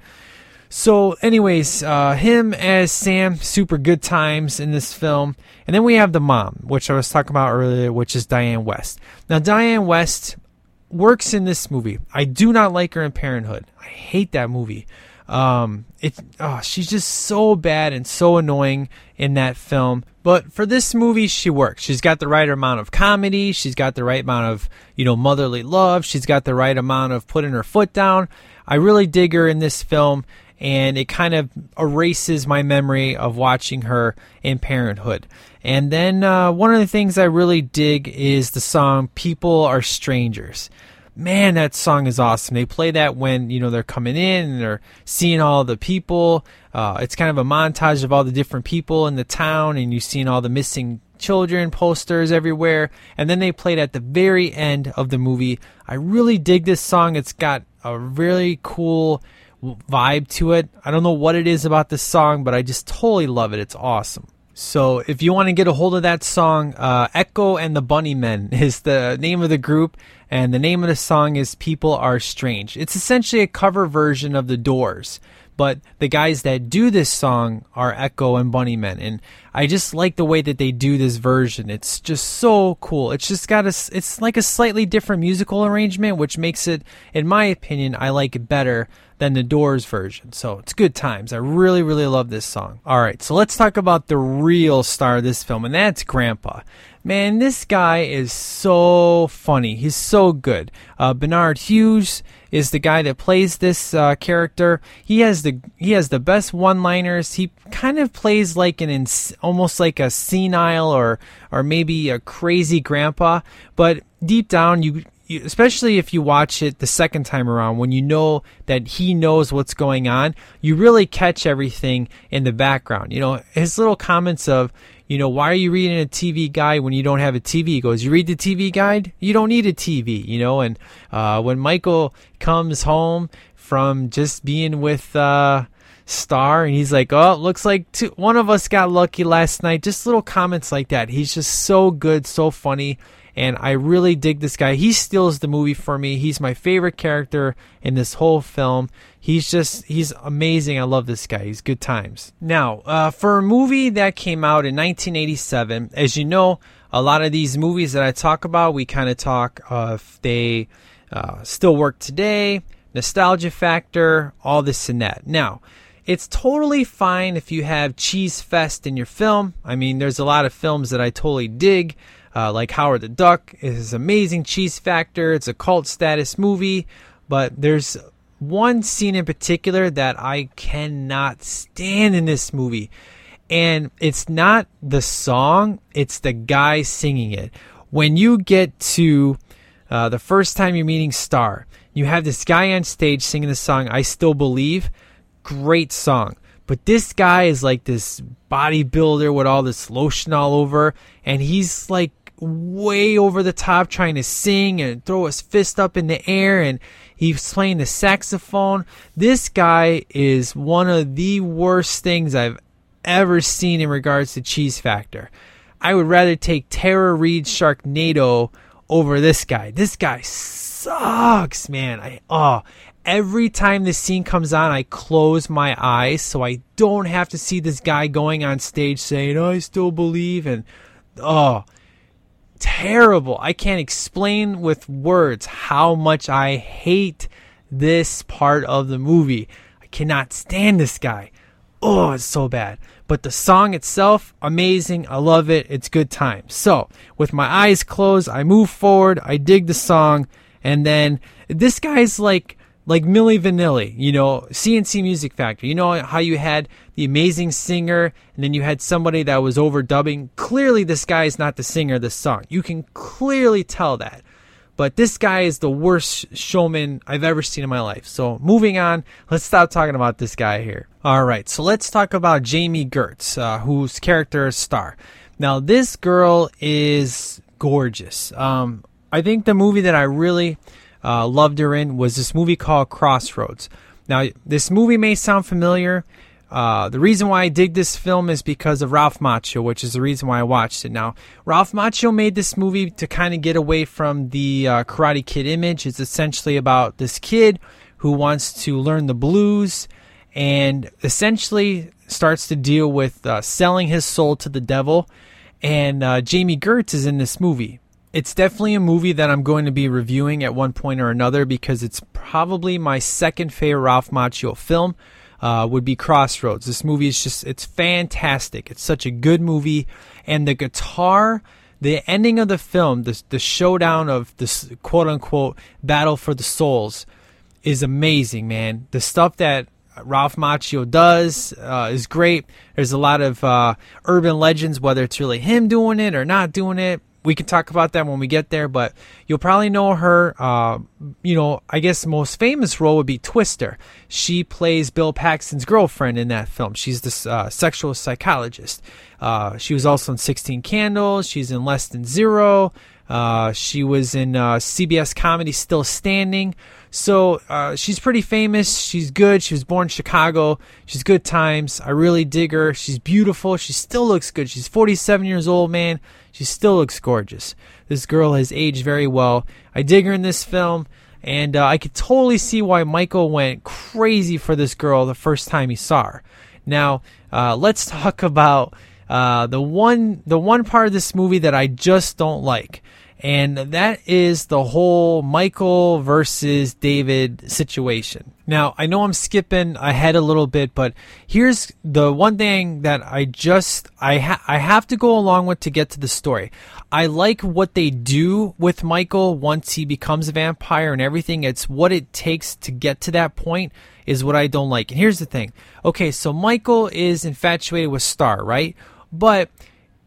so, anyways, uh, him as Sam, super good times in this film. And then we have the mom, which I was talking about earlier, which is Dianne Wiest. Now, Dianne Wiest, works in this movie. I do not like her in Parenthood. I hate that movie. Um, oh, she's just so bad and so annoying in that film. But for this movie, she works. She's got the right amount of comedy. She's got the right amount of you know motherly love. She's got the right amount of putting her foot down. I really dig her in this film, and it kind of erases my memory of watching her in Parenthood. And then uh, one of the things I really dig is the song "People Are Strangers." man, that song is awesome. They play that when you know they're coming in and they're seeing all the people. Uh, it's kind of a montage of all the different people in the town, and you've seen all the missing children posters everywhere. And then they played at the very end of the movie. I really dig this song. It's got a really cool vibe to it. I don't know what it is about this song, but I just totally love it. It's awesome. So if you want to get a hold of that song, uh, Echo and the Bunnymen is the name of the group, and the name of the song is People Are Strange. It's essentially a cover version of The Doors, but the guys that do this song are Echo and Bunnymen, and I just like the way that they do this version. It's just so cool. It's just got a, it's like a slightly different musical arrangement, which makes it, in my opinion, I like it better than the Doors version. So it's good times. I really, really love this song. All right, so let's talk about the real star of this film, and that's Grandpa. Man, this guy is so funny. He's so good. Uh, Barnard Hughes is the guy that plays this uh, character. He has the he has the best one-liners. He kind of plays like an ins- almost like a senile or or maybe a crazy grandpa, but deep down you you, especially if you watch it the second time around when you know that he knows what's going on you really catch everything in the background. You know his little comments of you know why are you reading a tv guide when you don't have a tv he goes you read the tv guide? You don't need a tv you know and uh, when michael comes home from just being with uh, star and he's like oh looks like two, one of us got lucky last night just little comments like that. He's just so good so funny and I really dig this guy. He steals the movie for me. He's my favorite character in this whole film. He's just he's amazing. I love this guy. He's good times. Now, uh, for a movie that came out in 1987, as you know, a lot of these movies that I talk about, we kind of talk uh, if they uh, still work today, nostalgia factor, all this and that. Now. It's totally fine if you have cheese fest in your film. I mean, there's a lot of films that I totally dig uh, like Howard the Duck is amazing cheese factor. It's a cult status movie, but there's one scene in particular that I cannot stand in this movie. And it's not the song, it's the guy singing it. When you get to uh, the first time you're meeting Star, you have this guy on stage singing the song I Still Believe. Great song. But this guy is like this bodybuilder with all this lotion all over, and he's like way over the top trying to sing and throw his fist up in the air and he's playing the saxophone. This guy is one of the worst things I've ever seen in regards to cheese factor. I would rather take Tara Reid Sharknado over this guy. This guy sucks, man. I oh, every time this scene comes on, I close my eyes so I don't have to see this guy going on stage saying, "I still believe," and oh, terrible. I can't explain with words how much I hate this part of the movie. I cannot stand this guy. Oh, it's so bad. But the song itself, amazing. I love it. It's good time. So, with my eyes closed, I move forward. I dig the song. And then this guy's like like Milli Vanilli, you know, CNC Music Factory. You know how you had the amazing singer and then you had somebody that was overdubbing. Clearly, this guy is not the singer of the song. You can clearly tell that. But this guy is the worst showman I've ever seen in my life. So moving on, let's stop talking about this guy here. All right, so let's talk about Jami Gertz, uh, whose character is Star. Now, this girl is gorgeous. Um, I think the movie that I really uh, loved her in was this movie called Crossroads. Now, this movie may sound familiar. Uh, the reason why I dig this film is because of Ralph Macchio, which is the reason why I watched it. Now, Ralph Macchio made this movie to kind of get away from the uh, Karate Kid image. It's essentially about this kid who wants to learn the blues and essentially starts to deal with uh, selling his soul to the devil. And uh, Jami Gertz is in this movie it's definitely a movie that I'm going to be reviewing at one point or another because it's probably my second favorite Ralph Macchio film. Uh, would be Crossroads. This movie is just, it's fantastic. It's such a good movie. And the guitar, the ending of the film, the, the showdown of this quote unquote battle for the souls is amazing, man. The stuff that Ralph Macchio does uh, is great. There's a lot of uh, urban legends, whether it's really him doing it or not doing it. We can talk about that when we get there, but you'll probably know her. Uh, you know, I guess most famous role would be Twister. She plays Bill Paxton's girlfriend in that film. She's this uh, sexual psychologist. Uh, she was also in 16 Candles. She's in Less Than Zero. Uh, she was in uh, CBS comedy Still Standing. So uh, she's pretty famous. She's good. She was born in Chicago. She's good times. I really dig her. She's beautiful. She still looks good. She's 47 years old, man. She still looks gorgeous. This girl has aged very well. I dig her in this film. And uh, I could totally see why Michael went crazy for this girl the first time he saw her. Now, uh, let's talk about uh, the one the one part of this movie that I just don't like, and that is the whole Michael versus David situation. Now, I know I'm skipping ahead a little bit, but here's the one thing that I just I ha- I have to go along with to get to the story. I like what they do with Michael once he becomes a vampire and everything. It's what it takes to get to that point is what I don't like. And here's the thing. Okay, so Michael is infatuated with Star, right? But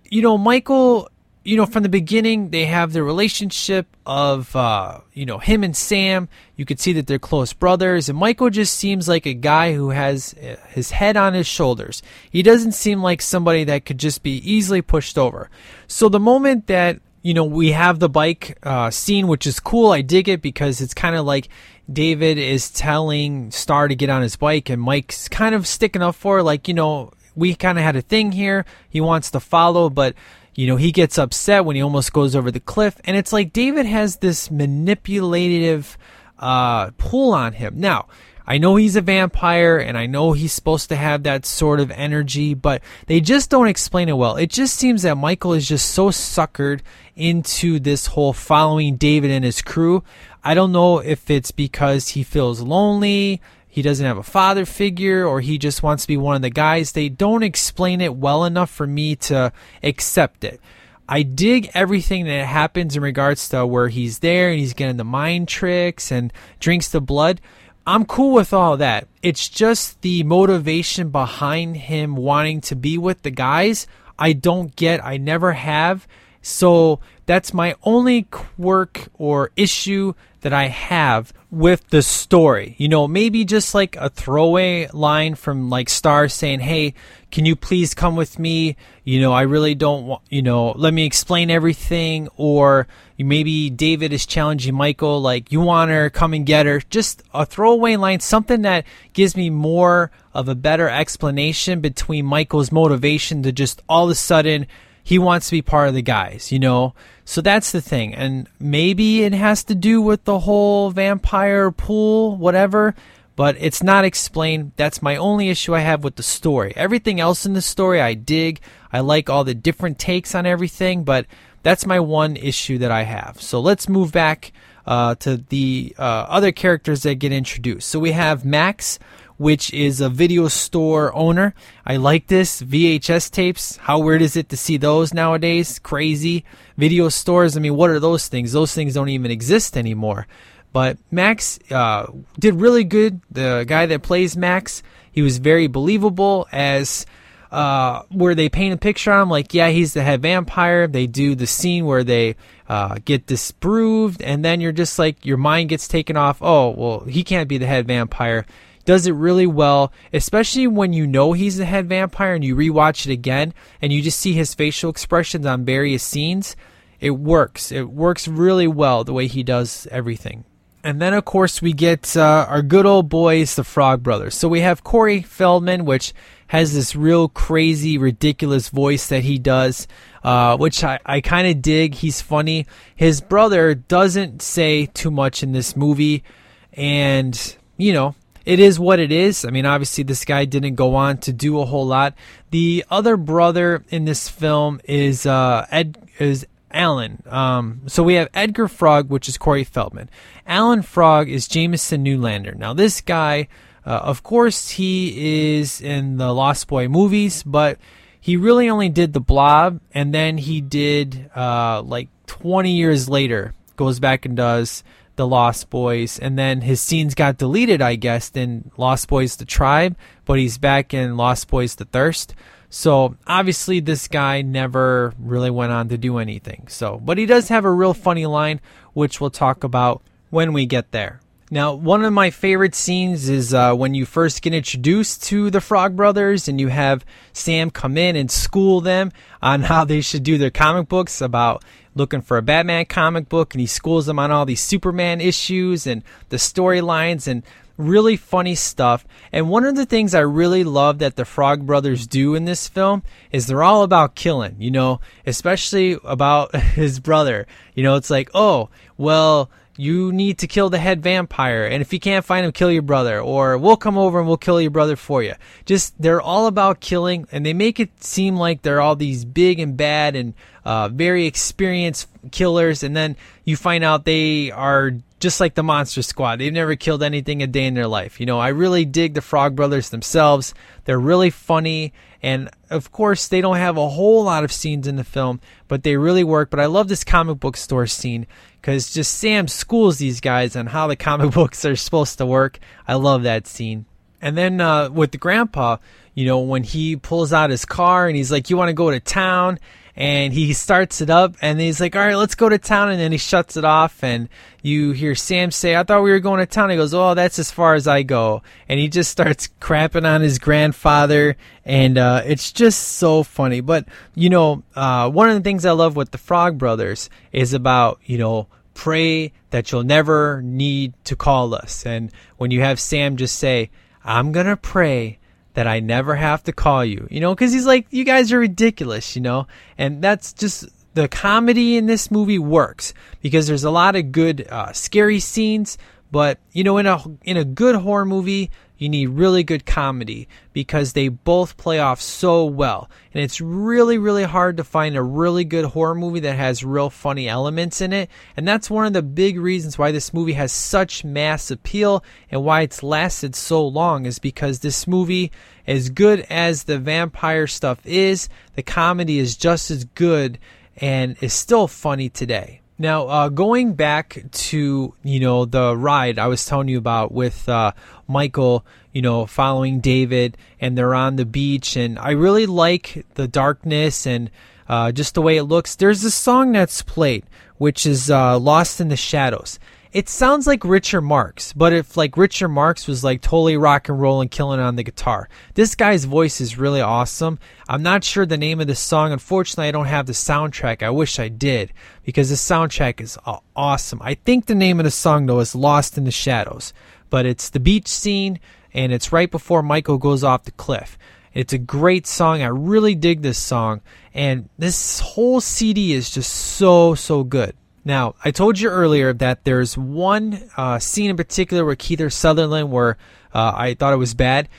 you know, Michael you know, from the beginning, they have the relationship of, uh, you know, him and Sam. You could see that they're close brothers. And Michael just seems like a guy who has uh, his head on his shoulders. He doesn't seem like somebody that could just be easily pushed over. So the moment that, you know, we have the bike uh, scene, which is cool, I dig it because it's kind of like David is telling Star to get on his bike, and Mike's kind of sticking up for, like, you know, we kind of had a thing here. He wants to follow, but you know, he gets upset when he almost goes over the cliff. And it's like David has this manipulative uh, pull on him. Now, I know he's a vampire and I know he's supposed to have that sort of energy, but they just don't explain it well. It just seems that Michael is just so suckered into this whole following David and his crew. I don't know if it's because he feels lonely, he doesn't have a father figure or he just wants to be one of the guys. They don't explain it well enough for me to accept it. I dig everything that happens in regards to where he's there and he's getting the mind tricks and drinks the blood. I'm cool with all that. It's just the motivation behind him wanting to be with the guys. I don't get. I never have. So that's my only quirk or issue that I have with the story. You know, maybe just like a throwaway line from like Star saying, Hey, can you please come with me? You know, I really don't want, you know, let me explain everything. Or maybe David is challenging Michael, like, you want her, come and get her. Just a throwaway line, something that gives me more of a better explanation between Michael's motivation to just all of a sudden he wants to be part of the guys, you know? So that's the thing. And maybe it has to do with the whole vampire pool, whatever, but it's not explained. That's my only issue I have with the story. Everything else in the story I dig. I like all the different takes on everything, but that's my one issue that I have. So let's move back uh, to the uh, other characters that get introduced. So we have Max, which is a video store owner. I like this. VHS tapes. How weird is it to see those nowadays? Crazy. Video stores. I mean, what are those things? Those things don't even exist anymore. But Max uh, did really good. The guy that plays Max, he was very believable as uh, where they paint a picture on him like, yeah, he's the head vampire. They do the scene where they uh, get disproved, and then you're just like, your mind gets taken off. Oh, well, he can't be the head vampire does it really well, especially when you know he's the head vampire and you rewatch it again and you just see his facial expressions on various scenes. It works. It works really well the way he does everything. And then, of course, we get uh, our good old boys, the Frog Brothers. So we have Corey Feldman, which has this real crazy, ridiculous voice that he does, uh, which I, I kind of dig. He's funny. His brother doesn't say too much in this movie. And, you know, it is what it is. I mean, obviously, this guy didn't go on to do a whole lot. The other brother in this film is uh, Ed is Alan. Um, so we have Edgar Frog, which is Corey Feldman. Alan Frog is Jamison Newlander. Now, this guy, uh, of course, he is in the Lost Boy movies, but he really only did the Blob, and then he did uh, like 20 years later goes back and does the Lost Boys, and then his scenes got deleted, I guess, in Lost Boys: The Tribe, but he's back in Lost Boys: The Thirst. So obviously, this guy never really went on to do anything. So, but he does have a real funny line, which we'll talk about when we get there. Now, one of my favorite scenes is uh, when you first get introduced to the Frog Brothers and you have Sam come in and school them on how they should do their comic books about looking for a Batman comic book, and he schools them on all these Superman issues and the storylines and really funny stuff. And one of the things I really love that the Frog Brothers do in this film is they're all about killing, you know, especially about his brother. You know, it's like, oh, well, you need to kill the head vampire and if you can't find him kill your brother or we'll come over and we'll kill your brother for you. Just they're all about killing and they make it seem like they're all these big and bad and uh, very experienced killers and then you find out they are just like the monster squad. They've never killed anything a day in their life. You know i really dig the frog brothers themselves. They're really funny and of course they don't have a whole lot of scenes in the film but they really work. But i love this comic book store scene because just Sam schools these guys on how the comic books are supposed to work. I love that scene. And then uh, with the grandpa, you know, when he pulls out his car and he's like, "You want to go to town?" and he starts it up and he's like, "All right, let's go to town," and then he shuts it off and you hear Sam say, "I thought we were going to town." He goes, "Oh, that's as far as I go," and he just starts crapping on his grandfather, and uh, it's just so funny. But you know, uh, one of the things I love with the Frog Brothers is about you know pray that you'll never need to call us. And when you have Sam just say, I'm going to pray that I never have to call you, you know, because he's like, you guys are ridiculous, you know, and that's just the comedy in this movie works because there's a lot of good uh, scary scenes, but you know, in a in a good horror movie, you need really good comedy because they both play off so well. And it's really, really hard to find a really good horror movie that has real funny elements in it. And that's one of the big reasons why this movie has such mass appeal and why it's lasted so long is because this movie, as good as the vampire stuff is, the comedy is just as good and is still funny today. Now, uh, going back to you know the ride I was telling you about with uh, Michael, you know, following David, and they're on the beach, and I really like the darkness and uh, just the way it looks. There's a song that's played, which is uh, "Lost in the Shadows." It sounds like Richard Marx, but if like Richard Marx was like totally rock and roll and killing on the guitar. This guy's voice is really awesome. I'm not sure the name of the song. Unfortunately, I don't have the soundtrack. I wish I did because the soundtrack is awesome. I think the name of the song though is Lost in the Shadows, but it's the beach scene and it's right before Michael goes off the cliff. It's a great song. I really dig this song and this whole CD is just so so good. Now, I told you earlier that there's one uh, scene in particular where Kiefer Sutherland, where uh, I thought it was bad.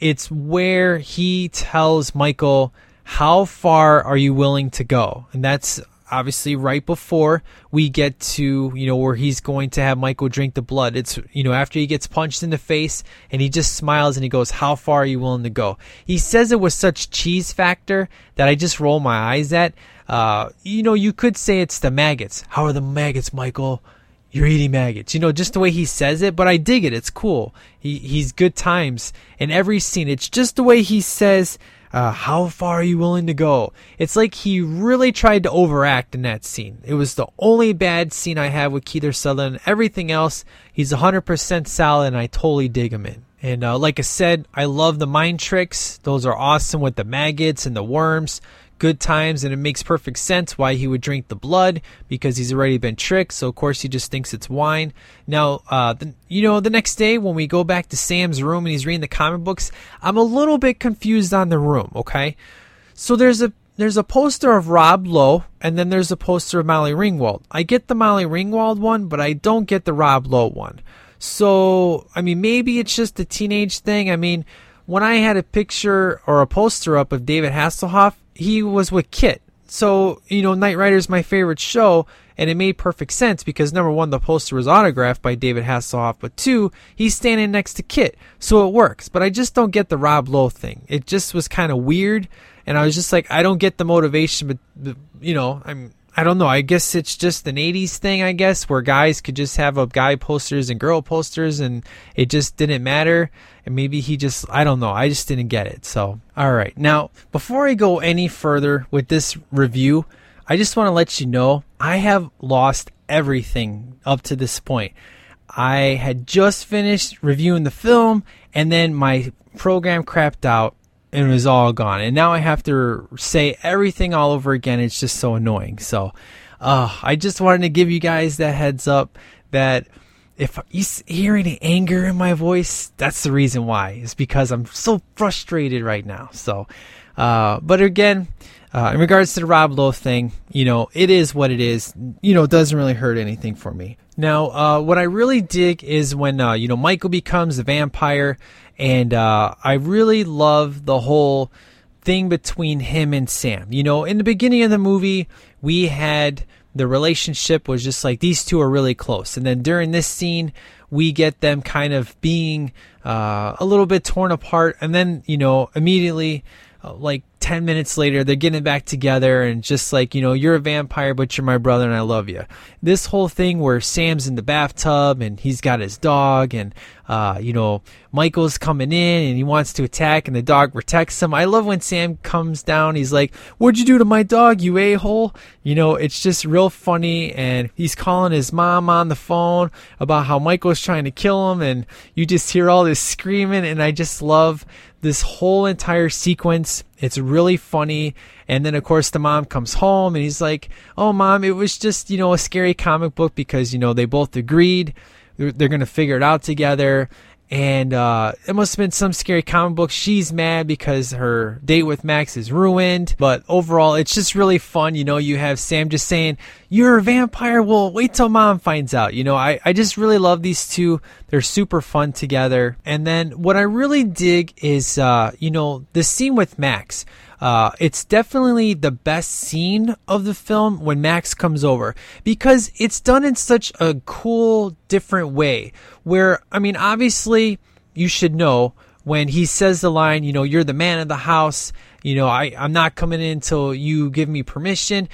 It's where he tells Michael, How far are you willing to go? And that's obviously right before we get to you know where he's going to have Michael drink the blood. It's you know after he gets punched in the face and he just smiles and he goes, "How far are you willing to go?" He says it with such cheese factor that I just roll my eyes at. Uh, you know, you could say it's the maggots. How are the maggots, Michael? You're eating maggots. You know, just the way he says it, but I dig it. It's cool. He he's good times in every scene. It's just the way he says uh, how far are you willing to go? It's like he really tried to overact in that scene. It was the only bad scene I have with Kiefer Sutherland. Everything else, he's 100% solid, and I totally dig him in. And uh, like I said, I love the mind tricks. Those are awesome with the maggots and the worms good times and it makes perfect sense why he would drink the blood because he's already been tricked so of course he just thinks it's wine now uh, the, you know the next day when we go back to sam's room and he's reading the comic books i'm a little bit confused on the room okay so there's a there's a poster of Rob Lowe, and then there's a poster of Molly Ringwald. I get the Molly Ringwald one, but I don't get the Rob Lowe one. So, I mean, maybe it's just a teenage thing. I mean, when I had a picture or a poster up of David Hasselhoff, he was with KITT. so you know, Knight Rider is my favorite show, and it made perfect sense because number one, the poster was autographed by David Hasselhoff, but two, he's standing next to KITT, so it works. But I just don't get the Rob Lowe thing. It just was kind of weird, and I was just like, I don't get the motivation, but, you know, I'm. I don't know. I guess it's just an 80s thing, I guess, where guys could just have up guy posters and girl posters and it just didn't matter. And maybe he just, I don't know. I just didn't get it. So, all right. Now, before I go any further with this review, I just want to let you know I have lost everything up to this point. I had just finished reviewing the film and then my program crapped out it was all gone. And now I have to say everything all over again. It's just so annoying. So, uh, I just wanted to give you guys that heads up that if you hear any anger in my voice, that's the reason why. It's because I'm so frustrated right now. So, uh, but again, uh, in regards to the Rob Lowe thing, you know, it is what it is. You know, it doesn't really hurt anything for me. Now, uh, what I really dig is when, uh, you know, Michael becomes a vampire, and uh, I really love the whole thing between him and Sam. You know, in the beginning of the movie, we had the relationship was just like these two are really close. And then during this scene, we get them kind of being uh, a little bit torn apart. And then, you know, immediately, uh, like 10 minutes later, they're getting back together and just like, you know, you're a vampire, but you're my brother and I love you. This whole thing where Sam's in the bathtub and he's got his dog and, uh, you know, Michael's coming in and he wants to attack and the dog protects him. I love when Sam comes down. He's like, what'd you do to my dog, you a-hole? You know, it's just real funny and he's calling his mom on the phone about how Michael's trying to kill him and you just hear all this screaming and I just love this whole entire sequence. It's really funny. And then, of course, the mom comes home and he's like, Oh, mom, it was just, you know, a scary comic book because, you know, they both agreed they're, going to figure it out together. And uh, it must have been some scary comic book. She's mad because her date with Max is ruined. But overall, it's just really fun. You know, you have Sam just saying, You're a vampire. Well, wait till mom finds out. You know, I, I just really love these two. They're super fun together. And then what I really dig is, uh, you know, the scene with Max. Uh, it's definitely the best scene of the film when Max comes over because it's done in such a cool, different way. Where, I mean, obviously, you should know when he says the line, you know, you're the man of the house, you know, I, I'm not coming in until you give me permission.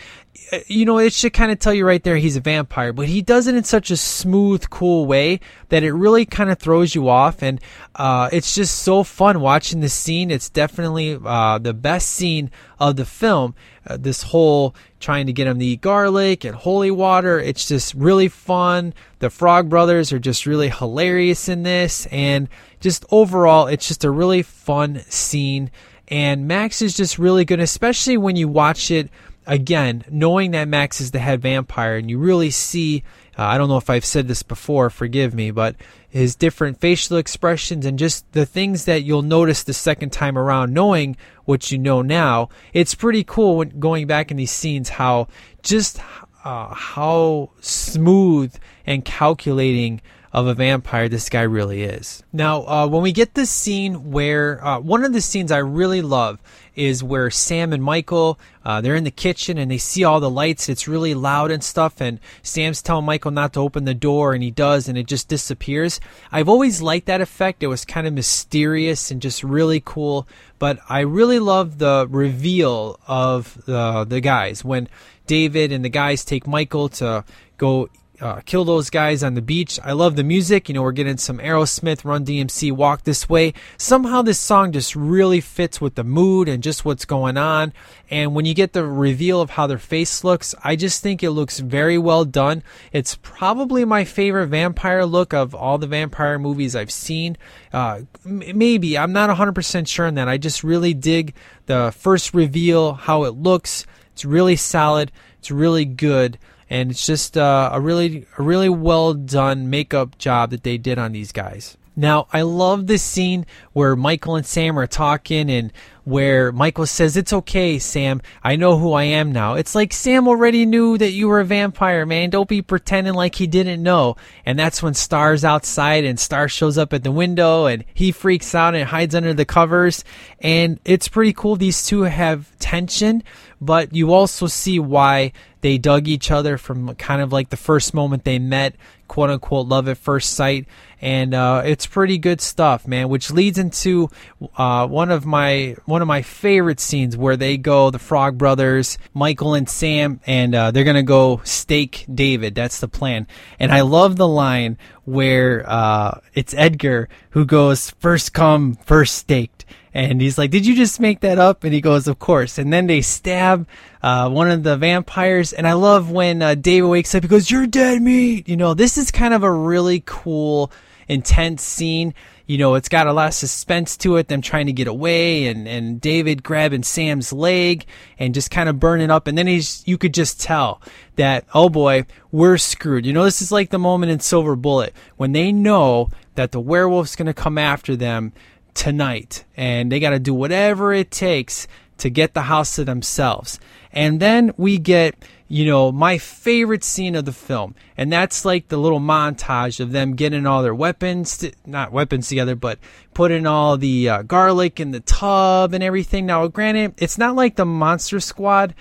Uh, You know, it should kind of tell you right there he's a vampire, but he does it in such a smooth, cool way that it really kind of throws you off. And uh, it's just so fun watching the scene. It's definitely uh, the best scene of the film. Uh, this whole trying to get him to eat garlic and holy water. It's just really fun. The Frog Brothers are just really hilarious in this. And just overall, it's just a really fun scene. And Max is just really good, especially when you watch it again, knowing that Max is the head vampire, and you really see. Uh, I don't know if I've said this before, forgive me, but his different facial expressions and just the things that you'll notice the second time around, knowing what you know now. It's pretty cool when going back in these scenes how just uh, how smooth and calculating of a vampire this guy really is. Now, uh, when we get this scene where uh, one of the scenes I really love is where Sam and Michael uh, they're in the kitchen and they see all the lights. It's really loud and stuff, and Sam's telling Michael not to open the door, and he does, and it just disappears. I've always liked that effect. It was kind of mysterious and just really cool. But I really love the reveal of the the guys when David and the guys take Michael to go uh, kill those guys on the beach. I love the music. You know, we're getting some Aerosmith, Run DMC, Walk This Way. Somehow this song just really fits with the mood and just what's going on. And when you get the reveal of how their face looks, I just think it looks very well done. It's probably my favorite vampire look of all the vampire movies I've seen. Uh, maybe. I'm not 100% sure on that. I just really dig the first reveal, how it looks. It's really solid. It's really good and it's just uh, a really a really well done makeup job that they did on these guys. Now, I love this scene where Michael and Sam are talking, and where Michael says, It's okay, Sam. I know who I am now. It's like Sam already knew that you were a vampire, man. Don't be pretending like he didn't know. And that's when Star's outside and Star shows up at the window and he freaks out and hides under the covers. And it's pretty cool. These two have tension, but you also see why they dug each other from kind of like the first moment they met, quote unquote, love at first sight. And uh, it's pretty good stuff, man. Which leads into uh, one of my one of my favorite scenes where they go, the Frog Brothers, Michael and Sam, and uh, they're gonna go stake David. That's the plan. And I love the line where uh, it's Edgar who goes, first come, first staked." And he's like, Did you just make that up? And he goes, Of course. And then they stab uh, one of the vampires. And I love when uh, David wakes up, he goes, You're dead meat. You know, this is kind of a really cool, intense scene. You know, it's got a lot of suspense to it, them trying to get away and, and David grabbing Sam's leg and just kind of burning up. And then he's, you could just tell that, oh boy, we're screwed. You know, this is like the moment in Silver Bullet when they know that the werewolf's going to come after them tonight and they got to do whatever it takes to get the house to themselves. And then we get, you know, my favorite scene of the film. And that's like the little montage of them getting all their weapons, to, not weapons together, but putting all the uh, garlic in the tub and everything. Now, granted, it's not like the Monster Squad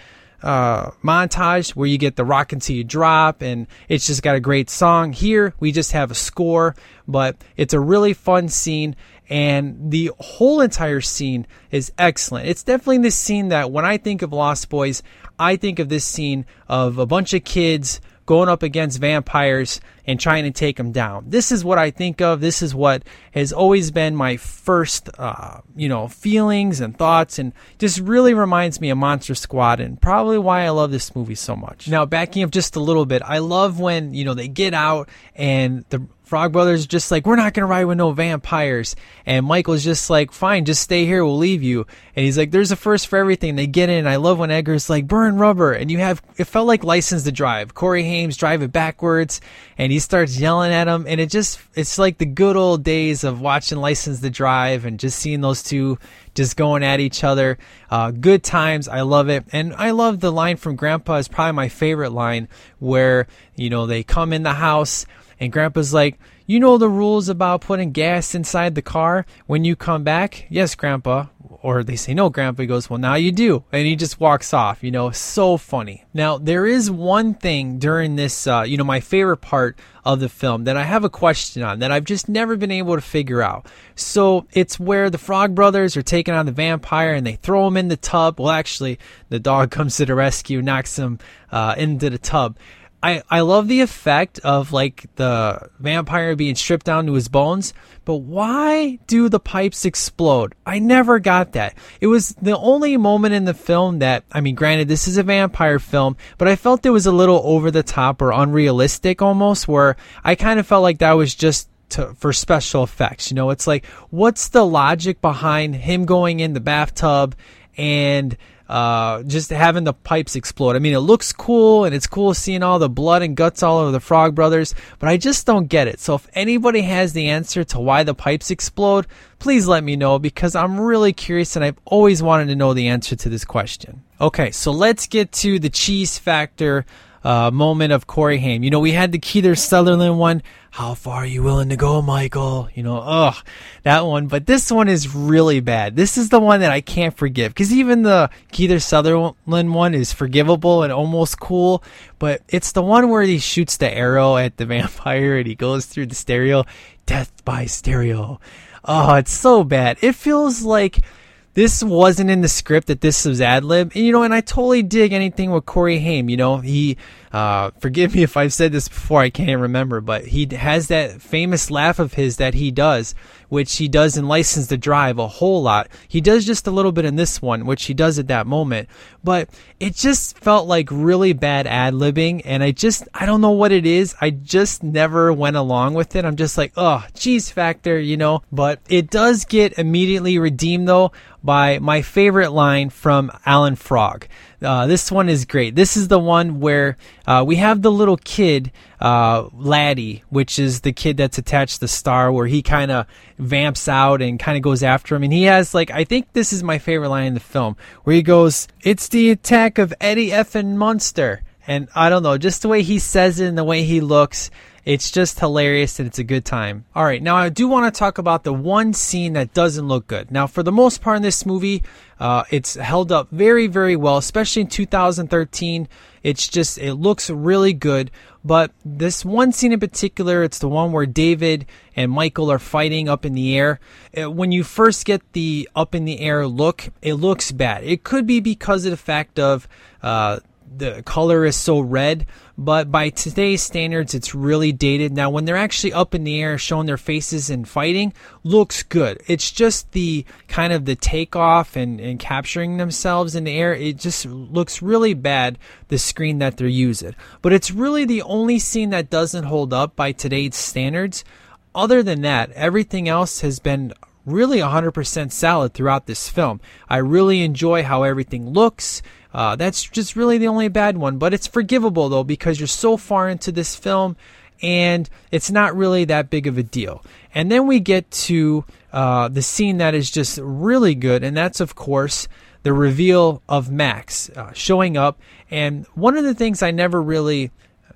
uh, montage where you get the rock until you drop and it's just got a great song. Here we just have a score, but it's a really fun scene and the whole entire scene is excellent. It's definitely this scene that when I think of Lost Boys, I think of this scene of a bunch of kids going up against vampires and trying to take them down. This is what I think of. This is what has always been my first, uh, you know, feelings and thoughts, and just really reminds me of Monster Squad, and probably why I love this movie so much. Now, backing up just a little bit, I love when you know they get out and the Frog Brothers just like, we're not going to ride with no vampires. And Michael's just like, fine, just stay here. We'll leave you. And he's like, there's a first for everything. They get in. I love when Edgar's like, burn rubber. And you have, it felt like license to drive. Corey Haim driving backwards and he starts yelling at him. And it just, it's like the good old days of watching license to drive and just seeing those two just going at each other. Uh, good times. I love it. And I love the line from Grandpa is probably my favorite line where, you know, they come in the house and Grandpa's like, You know the rules about putting gas inside the car when you come back? Yes, Grandpa. Or they say, No, Grandpa. He goes, Well, now you do. And he just walks off. You know, so funny. Now, there is one thing during this, uh, you know, my favorite part of the film that I have a question on that I've just never been able to figure out. So it's where the Frog Brothers are taking on the vampire and they throw him in the tub. Well, actually, the dog comes to the rescue, knocks him uh, into the tub. I, I love the effect of like the vampire being stripped down to his bones, but why do the pipes explode? I never got that. It was the only moment in the film that, I mean, granted, this is a vampire film, but I felt it was a little over the top or unrealistic almost, where I kind of felt like that was just to, for special effects. You know, it's like, what's the logic behind him going in the bathtub and uh, just having the pipes explode. I mean, it looks cool and it's cool seeing all the blood and guts all over the Frog Brothers, but I just don't get it. So if anybody has the answer to why the pipes explode, please let me know because I'm really curious and I've always wanted to know the answer to this question. Okay, so let's get to the cheese factor uh, moment of Corey Haim. You know, we had the Kiefer Sutherland one. How far are you willing to go, Michael? You know, ugh, that one. But this one is really bad. This is the one that I can't forgive because even the Kiefer Sutherland one is forgivable and almost cool. But it's the one where he shoots the arrow at the vampire and he goes through the stereo. Death by stereo. Oh, it's so bad. It feels like this wasn't in the script that this was ad lib. And you know, and I totally dig anything with Corey Haim. You know, he uh, forgive me if I've said this before, I can't remember, but he has that famous laugh of his that he does, which he does in License to Drive a whole lot. He does just a little bit in this one, which he does at that moment, but it just felt like really bad ad libbing, and I just, I don't know what it is. I just never went along with it. I'm just like, oh, cheese factor, you know, but it does get immediately redeemed though by my favorite line from Alan Frog. Uh, this one is great. This is the one where Uh, we have the little kid, uh, Laddie, which is the kid that's attached to the Star, where he kind of vamps out and kind of goes after him. And he has, like, I think this is my favorite line in the film, where he goes, It's the attack of Eddie effing Munster. And I don't know, just the way he says it and the way he looks, it's just hilarious and it's a good time. All right, now I do want to talk about the one scene that doesn't look good. Now, for the most part in this movie, uh, it's held up very, very well, especially in 2013. It's just, it looks really good. But this one scene in particular, it's the one where David and Michael are fighting up in the air. Uh, When you first get the up in the air look, it looks bad. It could be because of the fact of, uh, the color is so red, but by today's standards, it's really dated. Now, when they're actually up in the air, showing their faces and fighting, looks good. It's just the kind of the takeoff and, and capturing themselves in the air. It just looks really bad, the screen that they're using. But it's really the only scene that doesn't hold up by today's standards. Other than that, everything else has been really 100% solid throughout this film. I really enjoy how everything looks. Uh, that's just really the only bad one, but it's forgivable though because you're so far into this film and it's not really that big of a deal. And then we get to uh, the scene that is just really good, and that's of course the reveal of Max uh, showing up. And one of the things I never really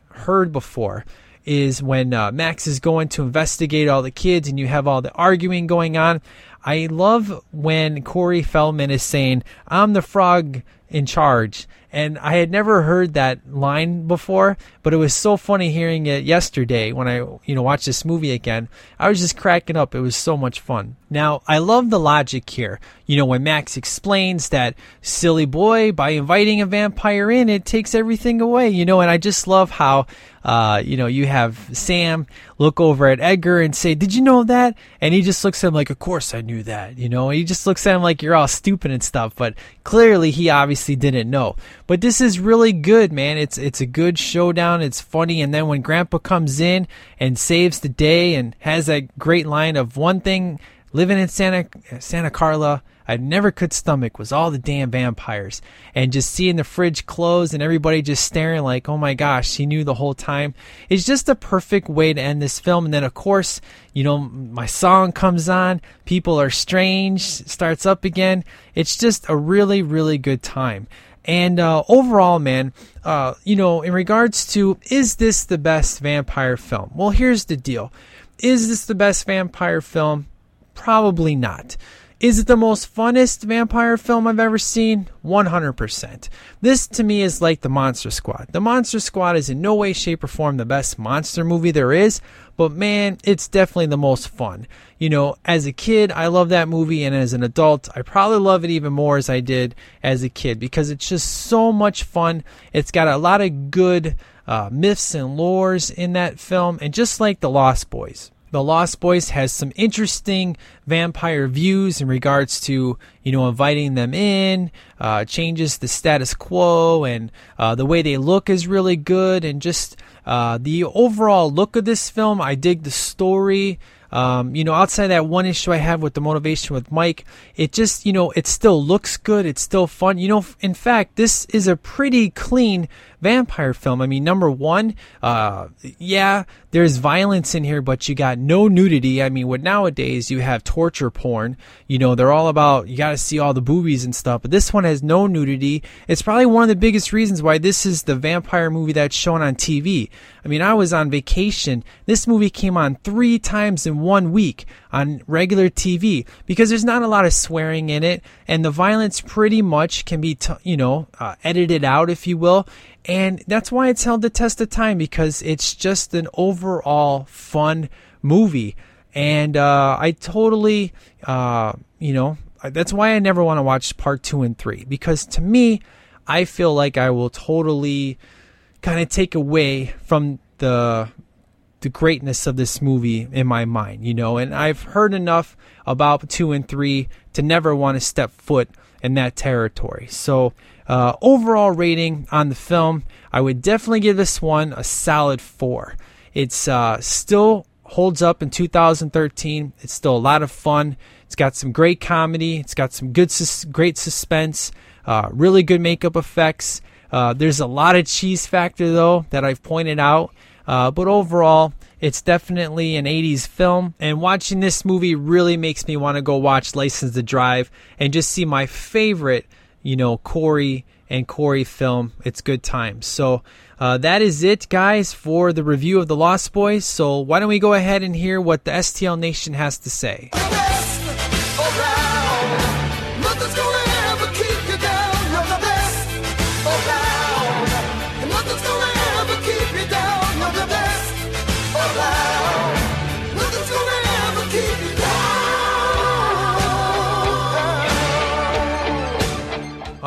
heard before is when uh, Max is going to investigate all the kids and you have all the arguing going on. I love when Corey Feldman is saying, I'm the frog in charge. And I had never heard that line before, but it was so funny hearing it yesterday when I, you know, watched this movie again. I was just cracking up. It was so much fun. Now, I love the logic here. You know, when Max explains that silly boy, by inviting a vampire in, it takes everything away, you know, and I just love how, uh, you know, you have Sam look over at Edgar and say, Did you know that? And he just looks at him like, Of course I knew that. You know, he just looks at him like you're all stupid and stuff, but clearly he obviously didn't know. But this is really good, man. It's it's a good showdown. It's funny, and then when Grandpa comes in and saves the day and has that great line of one thing living in Santa Santa Carla I never could stomach was all the damn vampires and just seeing the fridge close and everybody just staring like, oh my gosh, he knew the whole time. It's just a perfect way to end this film. And then, of course, you know, my song comes on, people are strange, starts up again. It's just a really, really good time. And uh, overall, man, uh, you know, in regards to is this the best vampire film? Well, here's the deal. Is this the best vampire film? Probably not. Is it the most funnest vampire film I've ever seen? 100%. This to me is like The Monster Squad. The Monster Squad is in no way, shape, or form the best monster movie there is, but man, it's definitely the most fun. You know, as a kid, I love that movie, and as an adult, I probably love it even more as I did as a kid because it's just so much fun. It's got a lot of good uh, myths and lores in that film, and just like The Lost Boys. The Lost Boys has some interesting vampire views in regards to, you know, inviting them in, uh, changes the status quo, and uh, the way they look is really good, and just uh, the overall look of this film. I dig the story. Um, you know, outside that one issue I have with the motivation with Mike, it just, you know, it still looks good. It's still fun. You know, in fact, this is a pretty clean vampire film. I mean, number one, uh, yeah, there's violence in here, but you got no nudity. I mean, what nowadays you have torture porn. You know, they're all about you got to see all the boobies and stuff, but this one has no nudity. It's probably one of the biggest reasons why this is the vampire movie that's shown on TV. I mean, I was on vacation. This movie came on three times in one week on regular TV because there's not a lot of swearing in it, and the violence pretty much can be, t- you know, uh, edited out, if you will. And that's why it's held the test of time because it's just an overall fun movie. And uh, I totally, uh, you know, that's why I never want to watch part two and three because to me, I feel like I will totally kind of take away from the the greatness of this movie in my mind, you know. And I've heard enough about two and three to never want to step foot in that territory. So, uh, overall rating on the film, I would definitely give this one a solid four. It's uh, still holds up in 2013. It's still a lot of fun. It's got some great comedy. It's got some good, sus- great suspense. Uh, really good makeup effects. Uh, there's a lot of cheese factor though that I've pointed out, uh, but overall, it's definitely an 80s film. And watching this movie really makes me want to go watch License to Drive and just see my favorite, you know, Corey and Corey film. It's good times. So uh, that is it, guys, for the review of The Lost Boys. So why don't we go ahead and hear what the STL Nation has to say?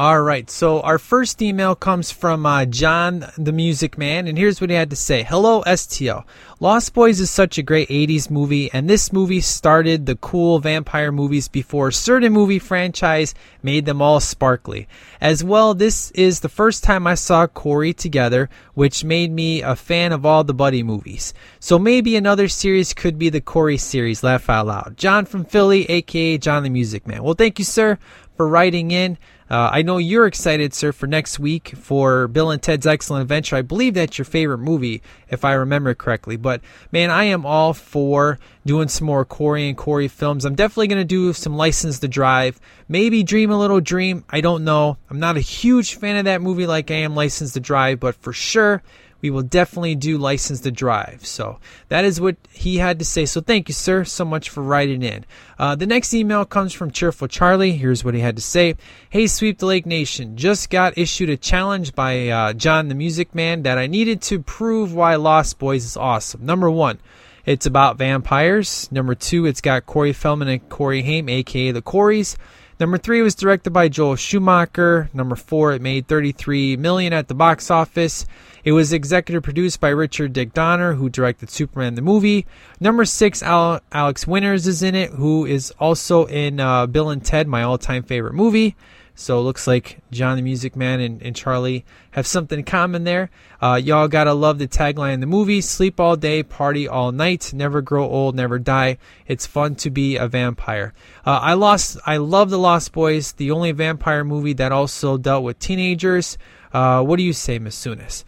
All right, so our first email comes from uh, John the Music Man, and here's what he had to say Hello, STL. Lost Boys is such a great 80s movie, and this movie started the cool vampire movies before certain movie franchise made them all sparkly. As well, this is the first time I saw Corey together, which made me a fan of all the Buddy movies. So maybe another series could be the Corey series, laugh out loud. John from Philly, aka John the Music Man. Well, thank you, sir, for writing in. Uh, I know you're excited, sir, for next week for Bill and Ted's Excellent Adventure. I believe that's your favorite movie, if I remember correctly. But man, I am all for doing some more Corey and Corey films. I'm definitely going to do some License to Drive, maybe Dream a Little Dream. I don't know. I'm not a huge fan of that movie like I am License to Drive, but for sure we will definitely do license to drive. So that is what he had to say. So thank you, sir, so much for writing in. Uh, the next email comes from Cheerful Charlie. Here's what he had to say Hey, Sweep the Leg Nation, just got issued a challenge by uh, John the Music Man that I needed to prove why Lost Boys is awesome. Number one, it's about vampires. Number two, it's got Corey Feldman and Corey Haim, aka the Coreys. Number three was directed by Joel Schumacher. Number four, it made 33 million at the box office. It was executive produced by Richard Dick Donner, who directed Superman the movie. Number six, Al- Alex Winters is in it, who is also in uh, Bill and Ted, my all-time favorite movie. So it looks like John the Music Man and, and Charlie have something in common there. Uh, y'all gotta love the tagline in the movie: "Sleep all day, party all night, never grow old, never die." It's fun to be a vampire. Uh, I lost. I love the Lost Boys, the only vampire movie that also dealt with teenagers. Uh, what do you say, Miss Sunis?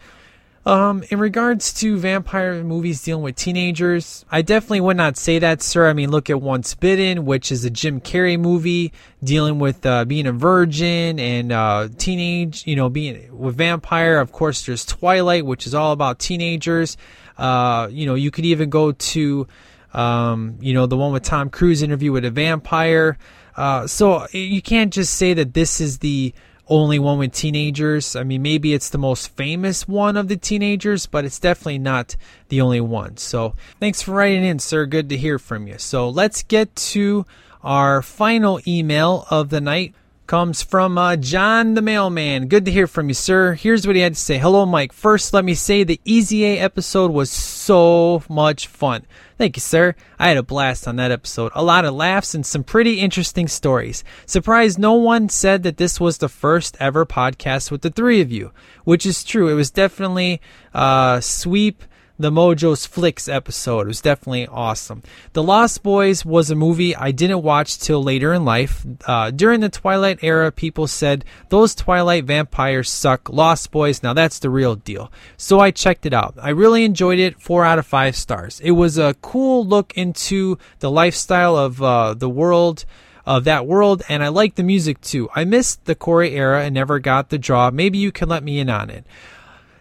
Um, in regards to vampire movies dealing with teenagers, I definitely would not say that, sir. I mean, look at Once Bitten, which is a Jim Carrey movie dealing with uh, being a virgin and uh, teenage, you know, being with vampire. Of course, there's Twilight, which is all about teenagers. Uh, you know, you could even go to, um, you know, the one with Tom Cruise interview with a vampire. Uh, so you can't just say that this is the only one with teenagers. I mean, maybe it's the most famous one of the teenagers, but it's definitely not the only one. So thanks for writing in, sir. Good to hear from you. So let's get to our final email of the night. Comes from uh, John the mailman. Good to hear from you, sir. Here's what he had to say. Hello, Mike. First, let me say the Easy A episode was so much fun. Thank you, sir. I had a blast on that episode. A lot of laughs and some pretty interesting stories. Surprised no one said that this was the first ever podcast with the three of you, which is true. It was definitely uh, sweep the Mojo's Flicks episode. It was definitely awesome. The Lost Boys was a movie I didn't watch till later in life. Uh, during the Twilight era, people said those Twilight vampires suck. Lost Boys, now that's the real deal. So I checked it out. I really enjoyed it. Four out of five stars. It was a cool look into the lifestyle of uh, the world of that world, and I like the music too. I missed the Corey era and never got the draw. Maybe you can let me in on it.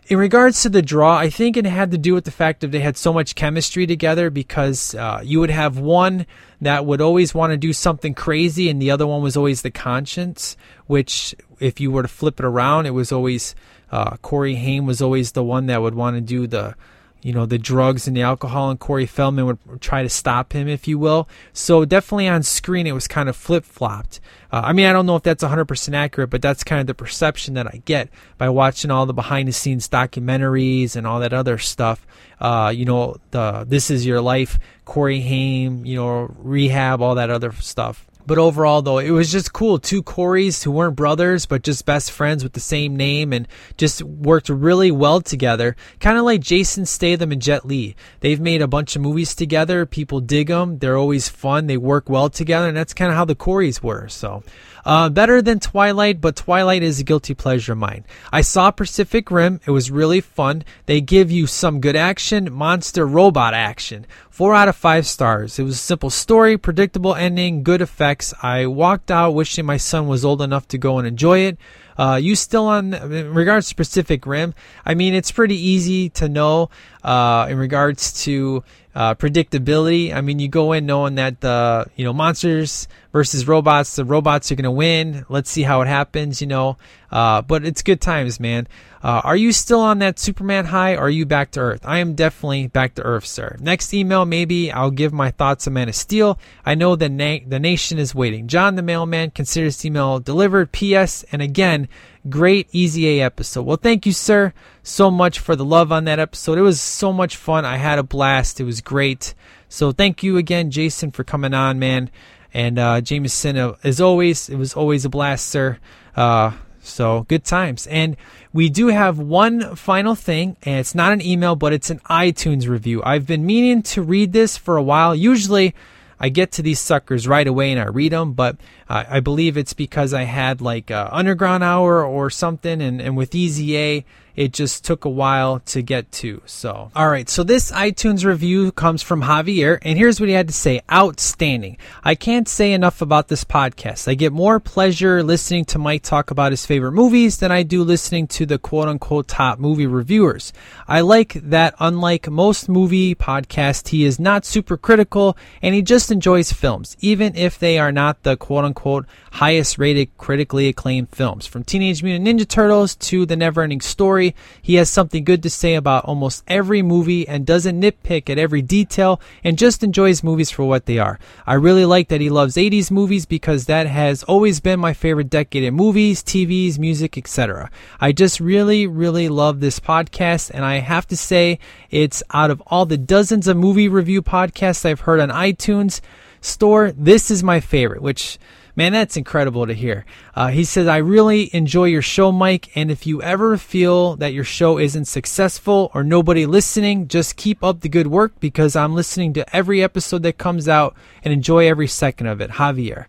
In regards to the draw, I think it had to do with the fact that they had so much chemistry together because uh, you would have one that would always want to do something crazy and the other one was always the conscience, which if you were to flip it around, it was always uh, Corey Haim was always the one that would want to do the you know the drugs and the alcohol and Corey Feldman would try to stop him if you will. So definitely on screen it was kind of flip-flopped. Uh, I mean I don't know if that's 100% accurate but that's kind of the perception that I get by watching all the behind the scenes documentaries and all that other stuff. Uh, you know the this is your life Corey Haim you know rehab all that other stuff but overall, though, it was just cool. Two Coreys who weren't brothers, but just best friends with the same name and just worked really well together. Kind of like Jason Statham and Jet Li. They've made a bunch of movies together. People dig them. They're always fun. They work well together. And that's kind of how the Coreys were. So, Uh, better than Twilight, but Twilight is a guilty pleasure of mine. I saw Pacific Rim. It was really fun. They give you some good action, monster robot action. Four out of five stars. It was a simple story, predictable ending, good effects. I walked out wishing my son was old enough to go and enjoy it. Uh, you still on in regards to Pacific Rim? I mean, it's pretty easy to know uh, in regards to uh, predictability. I mean, you go in knowing that the you know monsters versus robots, the robots are going to win. Let's see how it happens, you know. Uh, but it's good times, man. Uh, are you still on that Superman high are you back to Earth? I am definitely back to Earth, sir. Next email, maybe I'll give my thoughts on Man of Steel. I know the, na- the nation is waiting. John the mailman considers email delivered. P.S. And again, great Easy A episode. Well, thank you, sir, so much for the love on that episode. It was so much fun. I had a blast. It was great. So thank you again, Jason, for coming on, man. And uh, Jameson, uh, as always, it was always a blast, sir. Uh, so good times. And we do have one final thing, and it's not an email, but it's an iTunes review. I've been meaning to read this for a while. Usually, I get to these suckers right away and I read them, but uh, I believe it's because I had like a Underground Hour or something, and, and with Easy A, it just took a while to get to. So, all right. So this iTunes review comes from Javier, and here's what he had to say: outstanding. I can't say enough about this podcast. I get more pleasure listening to Mike talk about his favorite movies than I do listening to the quote unquote top movie reviewers. I like that, unlike most movie podcasts, he is not super critical and he just enjoys films, even if they are not the quote unquote highest rated critically acclaimed films. From Teenage Mutant Ninja Turtles to The Neverending Story, he has something good to say about almost every movie and doesn't nitpick at every detail and just enjoys movies for what they are. I really like that he loves 80s movies because that has always been my favorite decade in movies, TVs, music, etc. I just really, really love this podcast and I have to say it's out of all the dozens of movie review podcasts I've heard on iTunes store, this is my favorite, which Man, that's incredible to hear. Uh, he says, I really enjoy your show, Mike. And if you ever feel that your show isn't successful or nobody listening, just keep up the good work because I'm listening to every episode that comes out and enjoy every second of it. Javier.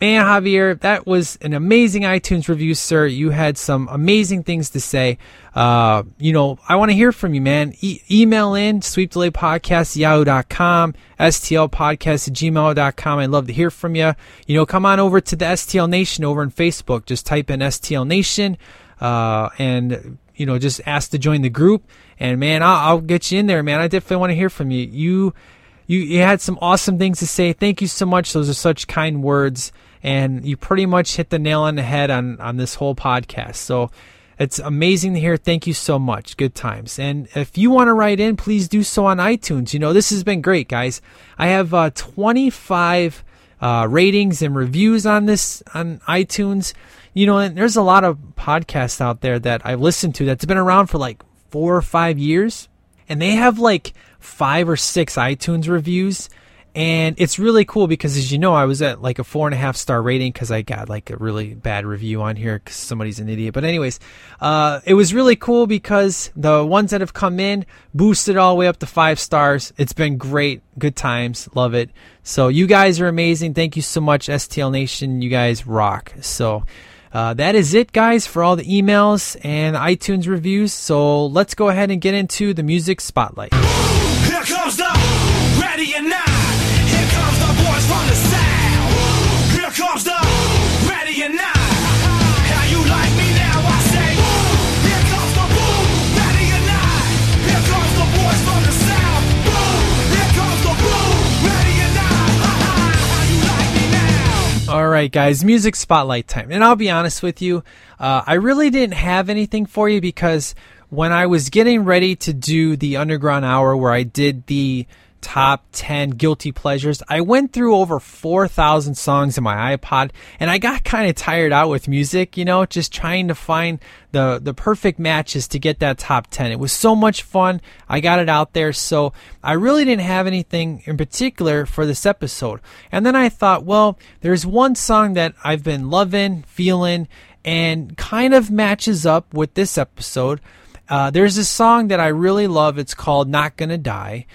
Man, Javier, that was an amazing iTunes review, sir. You had some amazing things to say. Uh, you know, I want to hear from you, man. E- email in sweepdelaypodcast yahoo.com, stlpodcast at gmail.com. I'd love to hear from you. You know, come on over to the STL Nation over on Facebook. Just type in STL Nation, uh, and, you know, just ask to join the group. And man, I'll, I'll get you in there, man. I definitely want to hear from. You, you, you had some awesome things to say. Thank you so much. Those are such kind words and you pretty much hit the nail on the head on on this whole podcast. So it's amazing to hear. Thank you so much. Good times. And if you want to write in, please do so on iTunes. You know, this has been great, guys. I have uh, 25 uh, ratings and reviews on this on iTunes. You know, and there's a lot of podcasts out there that I've listened to that's been around for like four or five years, and they have like five or six iTunes reviews and it's really cool because as you know i was at like a four and a half star rating because i got like a really bad review on here because somebody's an idiot. But anyways uh, it was really cool because the ones that have come in boosted all the way up to five stars. It's been great. Good times. Love it. So you guys are amazing. Thank you so much stl nation. You guys rock. So uh, that is it, guys, for all the emails and iTunes reviews. So let's go ahead and get into the music spotlight. Here comes the not. From the south. Here comes the ready or not. How you like me now? I say. Here comes the boom, ready or not. Here comes the boys from the south. Boom. Here comes the boom, ready or not. How you like me now? All right, guys, music spotlight time. And I'll be honest with you, uh, I really didn't have anything for you because when I was getting ready to do the Underground Hour where I did the top 10 guilty pleasures, I went through over 4,000 songs in my iPod and I got kind of tired out with music, you know, just trying to find the, the perfect matches to get that top 10. It was so much fun. I got it out there. So I really didn't have anything in particular for this episode. And then I thought, well, there's one song that I've been loving, feeling, and kind of matches up with this episode. Uh, there's a song that I really love. It's called Not Gonna Die.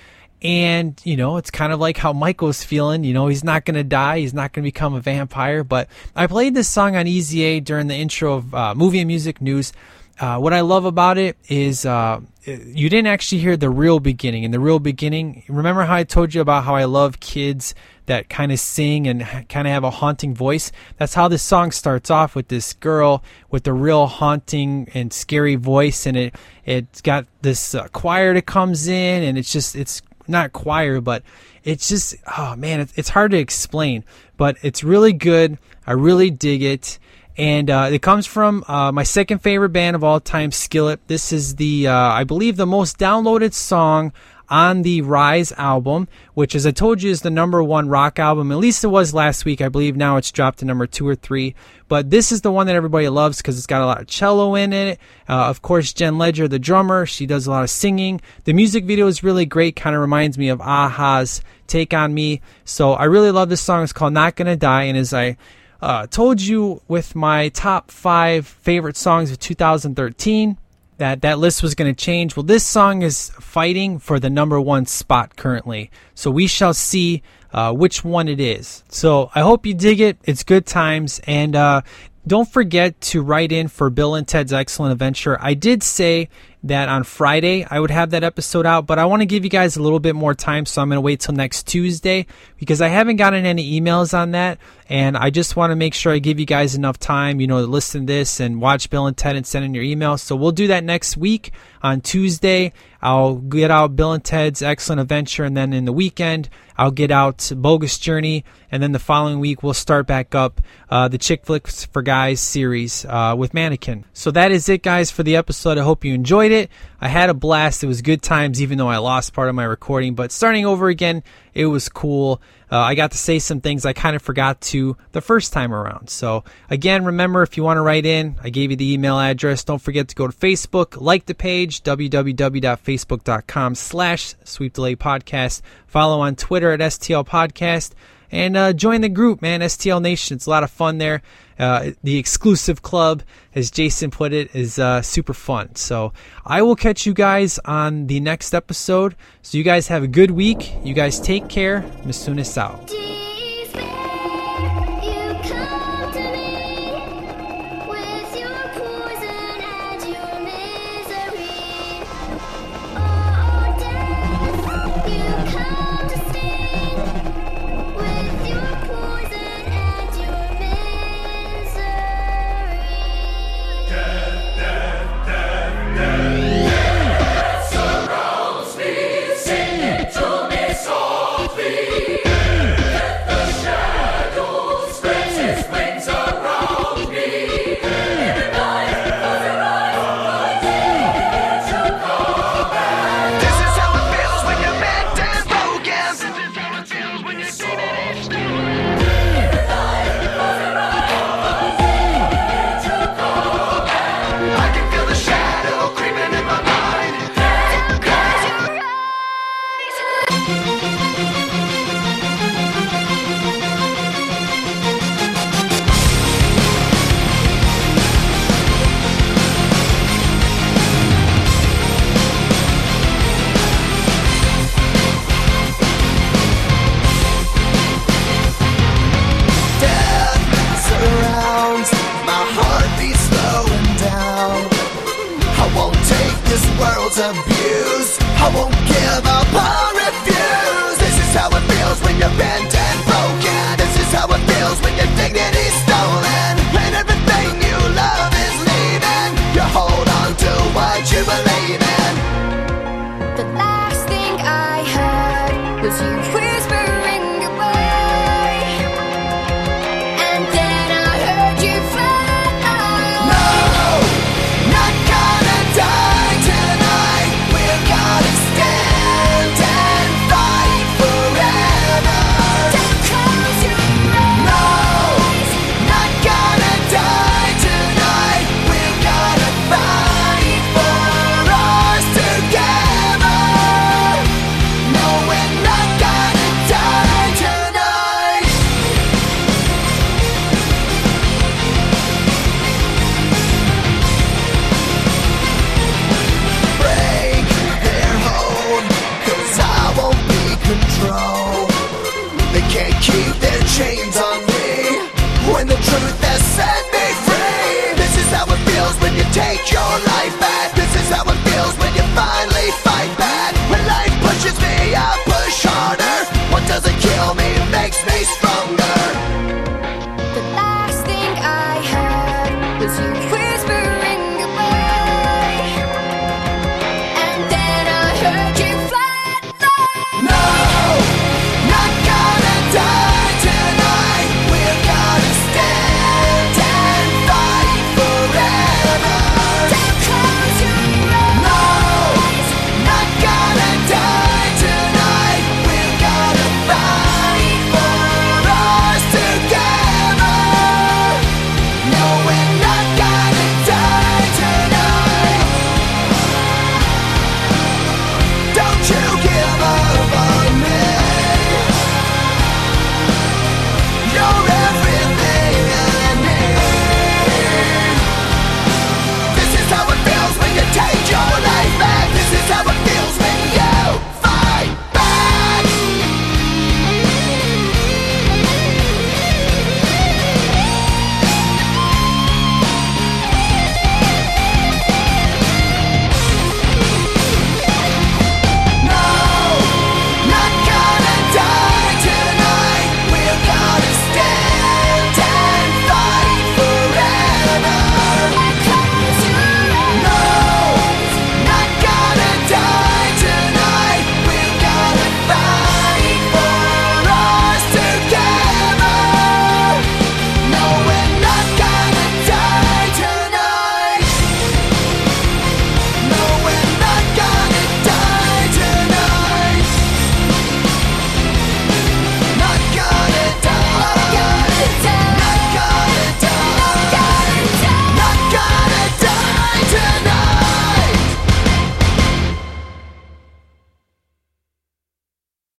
And, you know, it's kind of like how Michael's feeling. You know, he's not going to die. He's not going to become a vampire. But I played this song on Easy A during the intro of uh, movie and music news. Uh, what I love about it is uh, you didn't actually hear the real beginning. In the real beginning, remember how I told you about how I love kids that kind of sing and kind of have a haunting voice? That's how this song starts off with this girl with a real haunting and scary voice, and it it's got this uh, choir that comes in, and it's just it's not choir, but it's just oh man, it's, it's hard to explain, but it's really good. I really dig it and uh, it comes from uh, my second favorite band of all time, Skillet. This is the, uh, I believe, the most downloaded song on the Rise album, which, as I told you, is the number one rock album. At least it was last week. I believe now it's dropped to number two or three. But this is the one that everybody loves because it's got a lot of cello in it. Uh, of course, Jen Ledger, the drummer, she does a lot of singing. The music video is really great. Kind of reminds me of a-ha's Take on Me. So I really love this song. It's called Not Gonna Die. And as I uh, told you with my top five favorite songs of 2013 that that list was going to change. Well, this song is fighting for the number one spot currently. So we shall see uh, which one it is. So I hope you dig it. It's good times. And uh, don't forget to write in for Bill and Ted's Excellent Adventure. I did say that on Friday I would have that episode out, but I want to give you guys a little bit more time, so I'm going to wait till next Tuesday because I haven't gotten any emails on that, and I just want to make sure I give you guys enough time, you know, to listen to this and watch Bill and Ted and send in your emails. So we'll do that next week on Tuesday. I'll get out Bill and Ted's Excellent Adventure, and then in the weekend I'll get out Bogus Journey, and then the following week we'll start back up uh, the Chick Flicks for Guys series uh, with Mannequin. So that is it, guys, for the episode. I hope you enjoyed it. I had a blast. It was good times, even though I lost part of my recording. But starting over again, it was cool. Uh, I got to say some things I kind of forgot to the first time around. So again, remember if you want to write in, I gave you the email address. Don't forget to go to Facebook, like the page, www.facebook.com slash Sweep the Leg Podcast. Follow on Twitter at STL Podcast and uh, join the group, man. STL Nation. It's a lot of fun there. Uh, the exclusive club, as Jason put it, is uh, super fun. So I will catch you guys on the next episode. So you guys have a good week. You guys take care. Masunis out.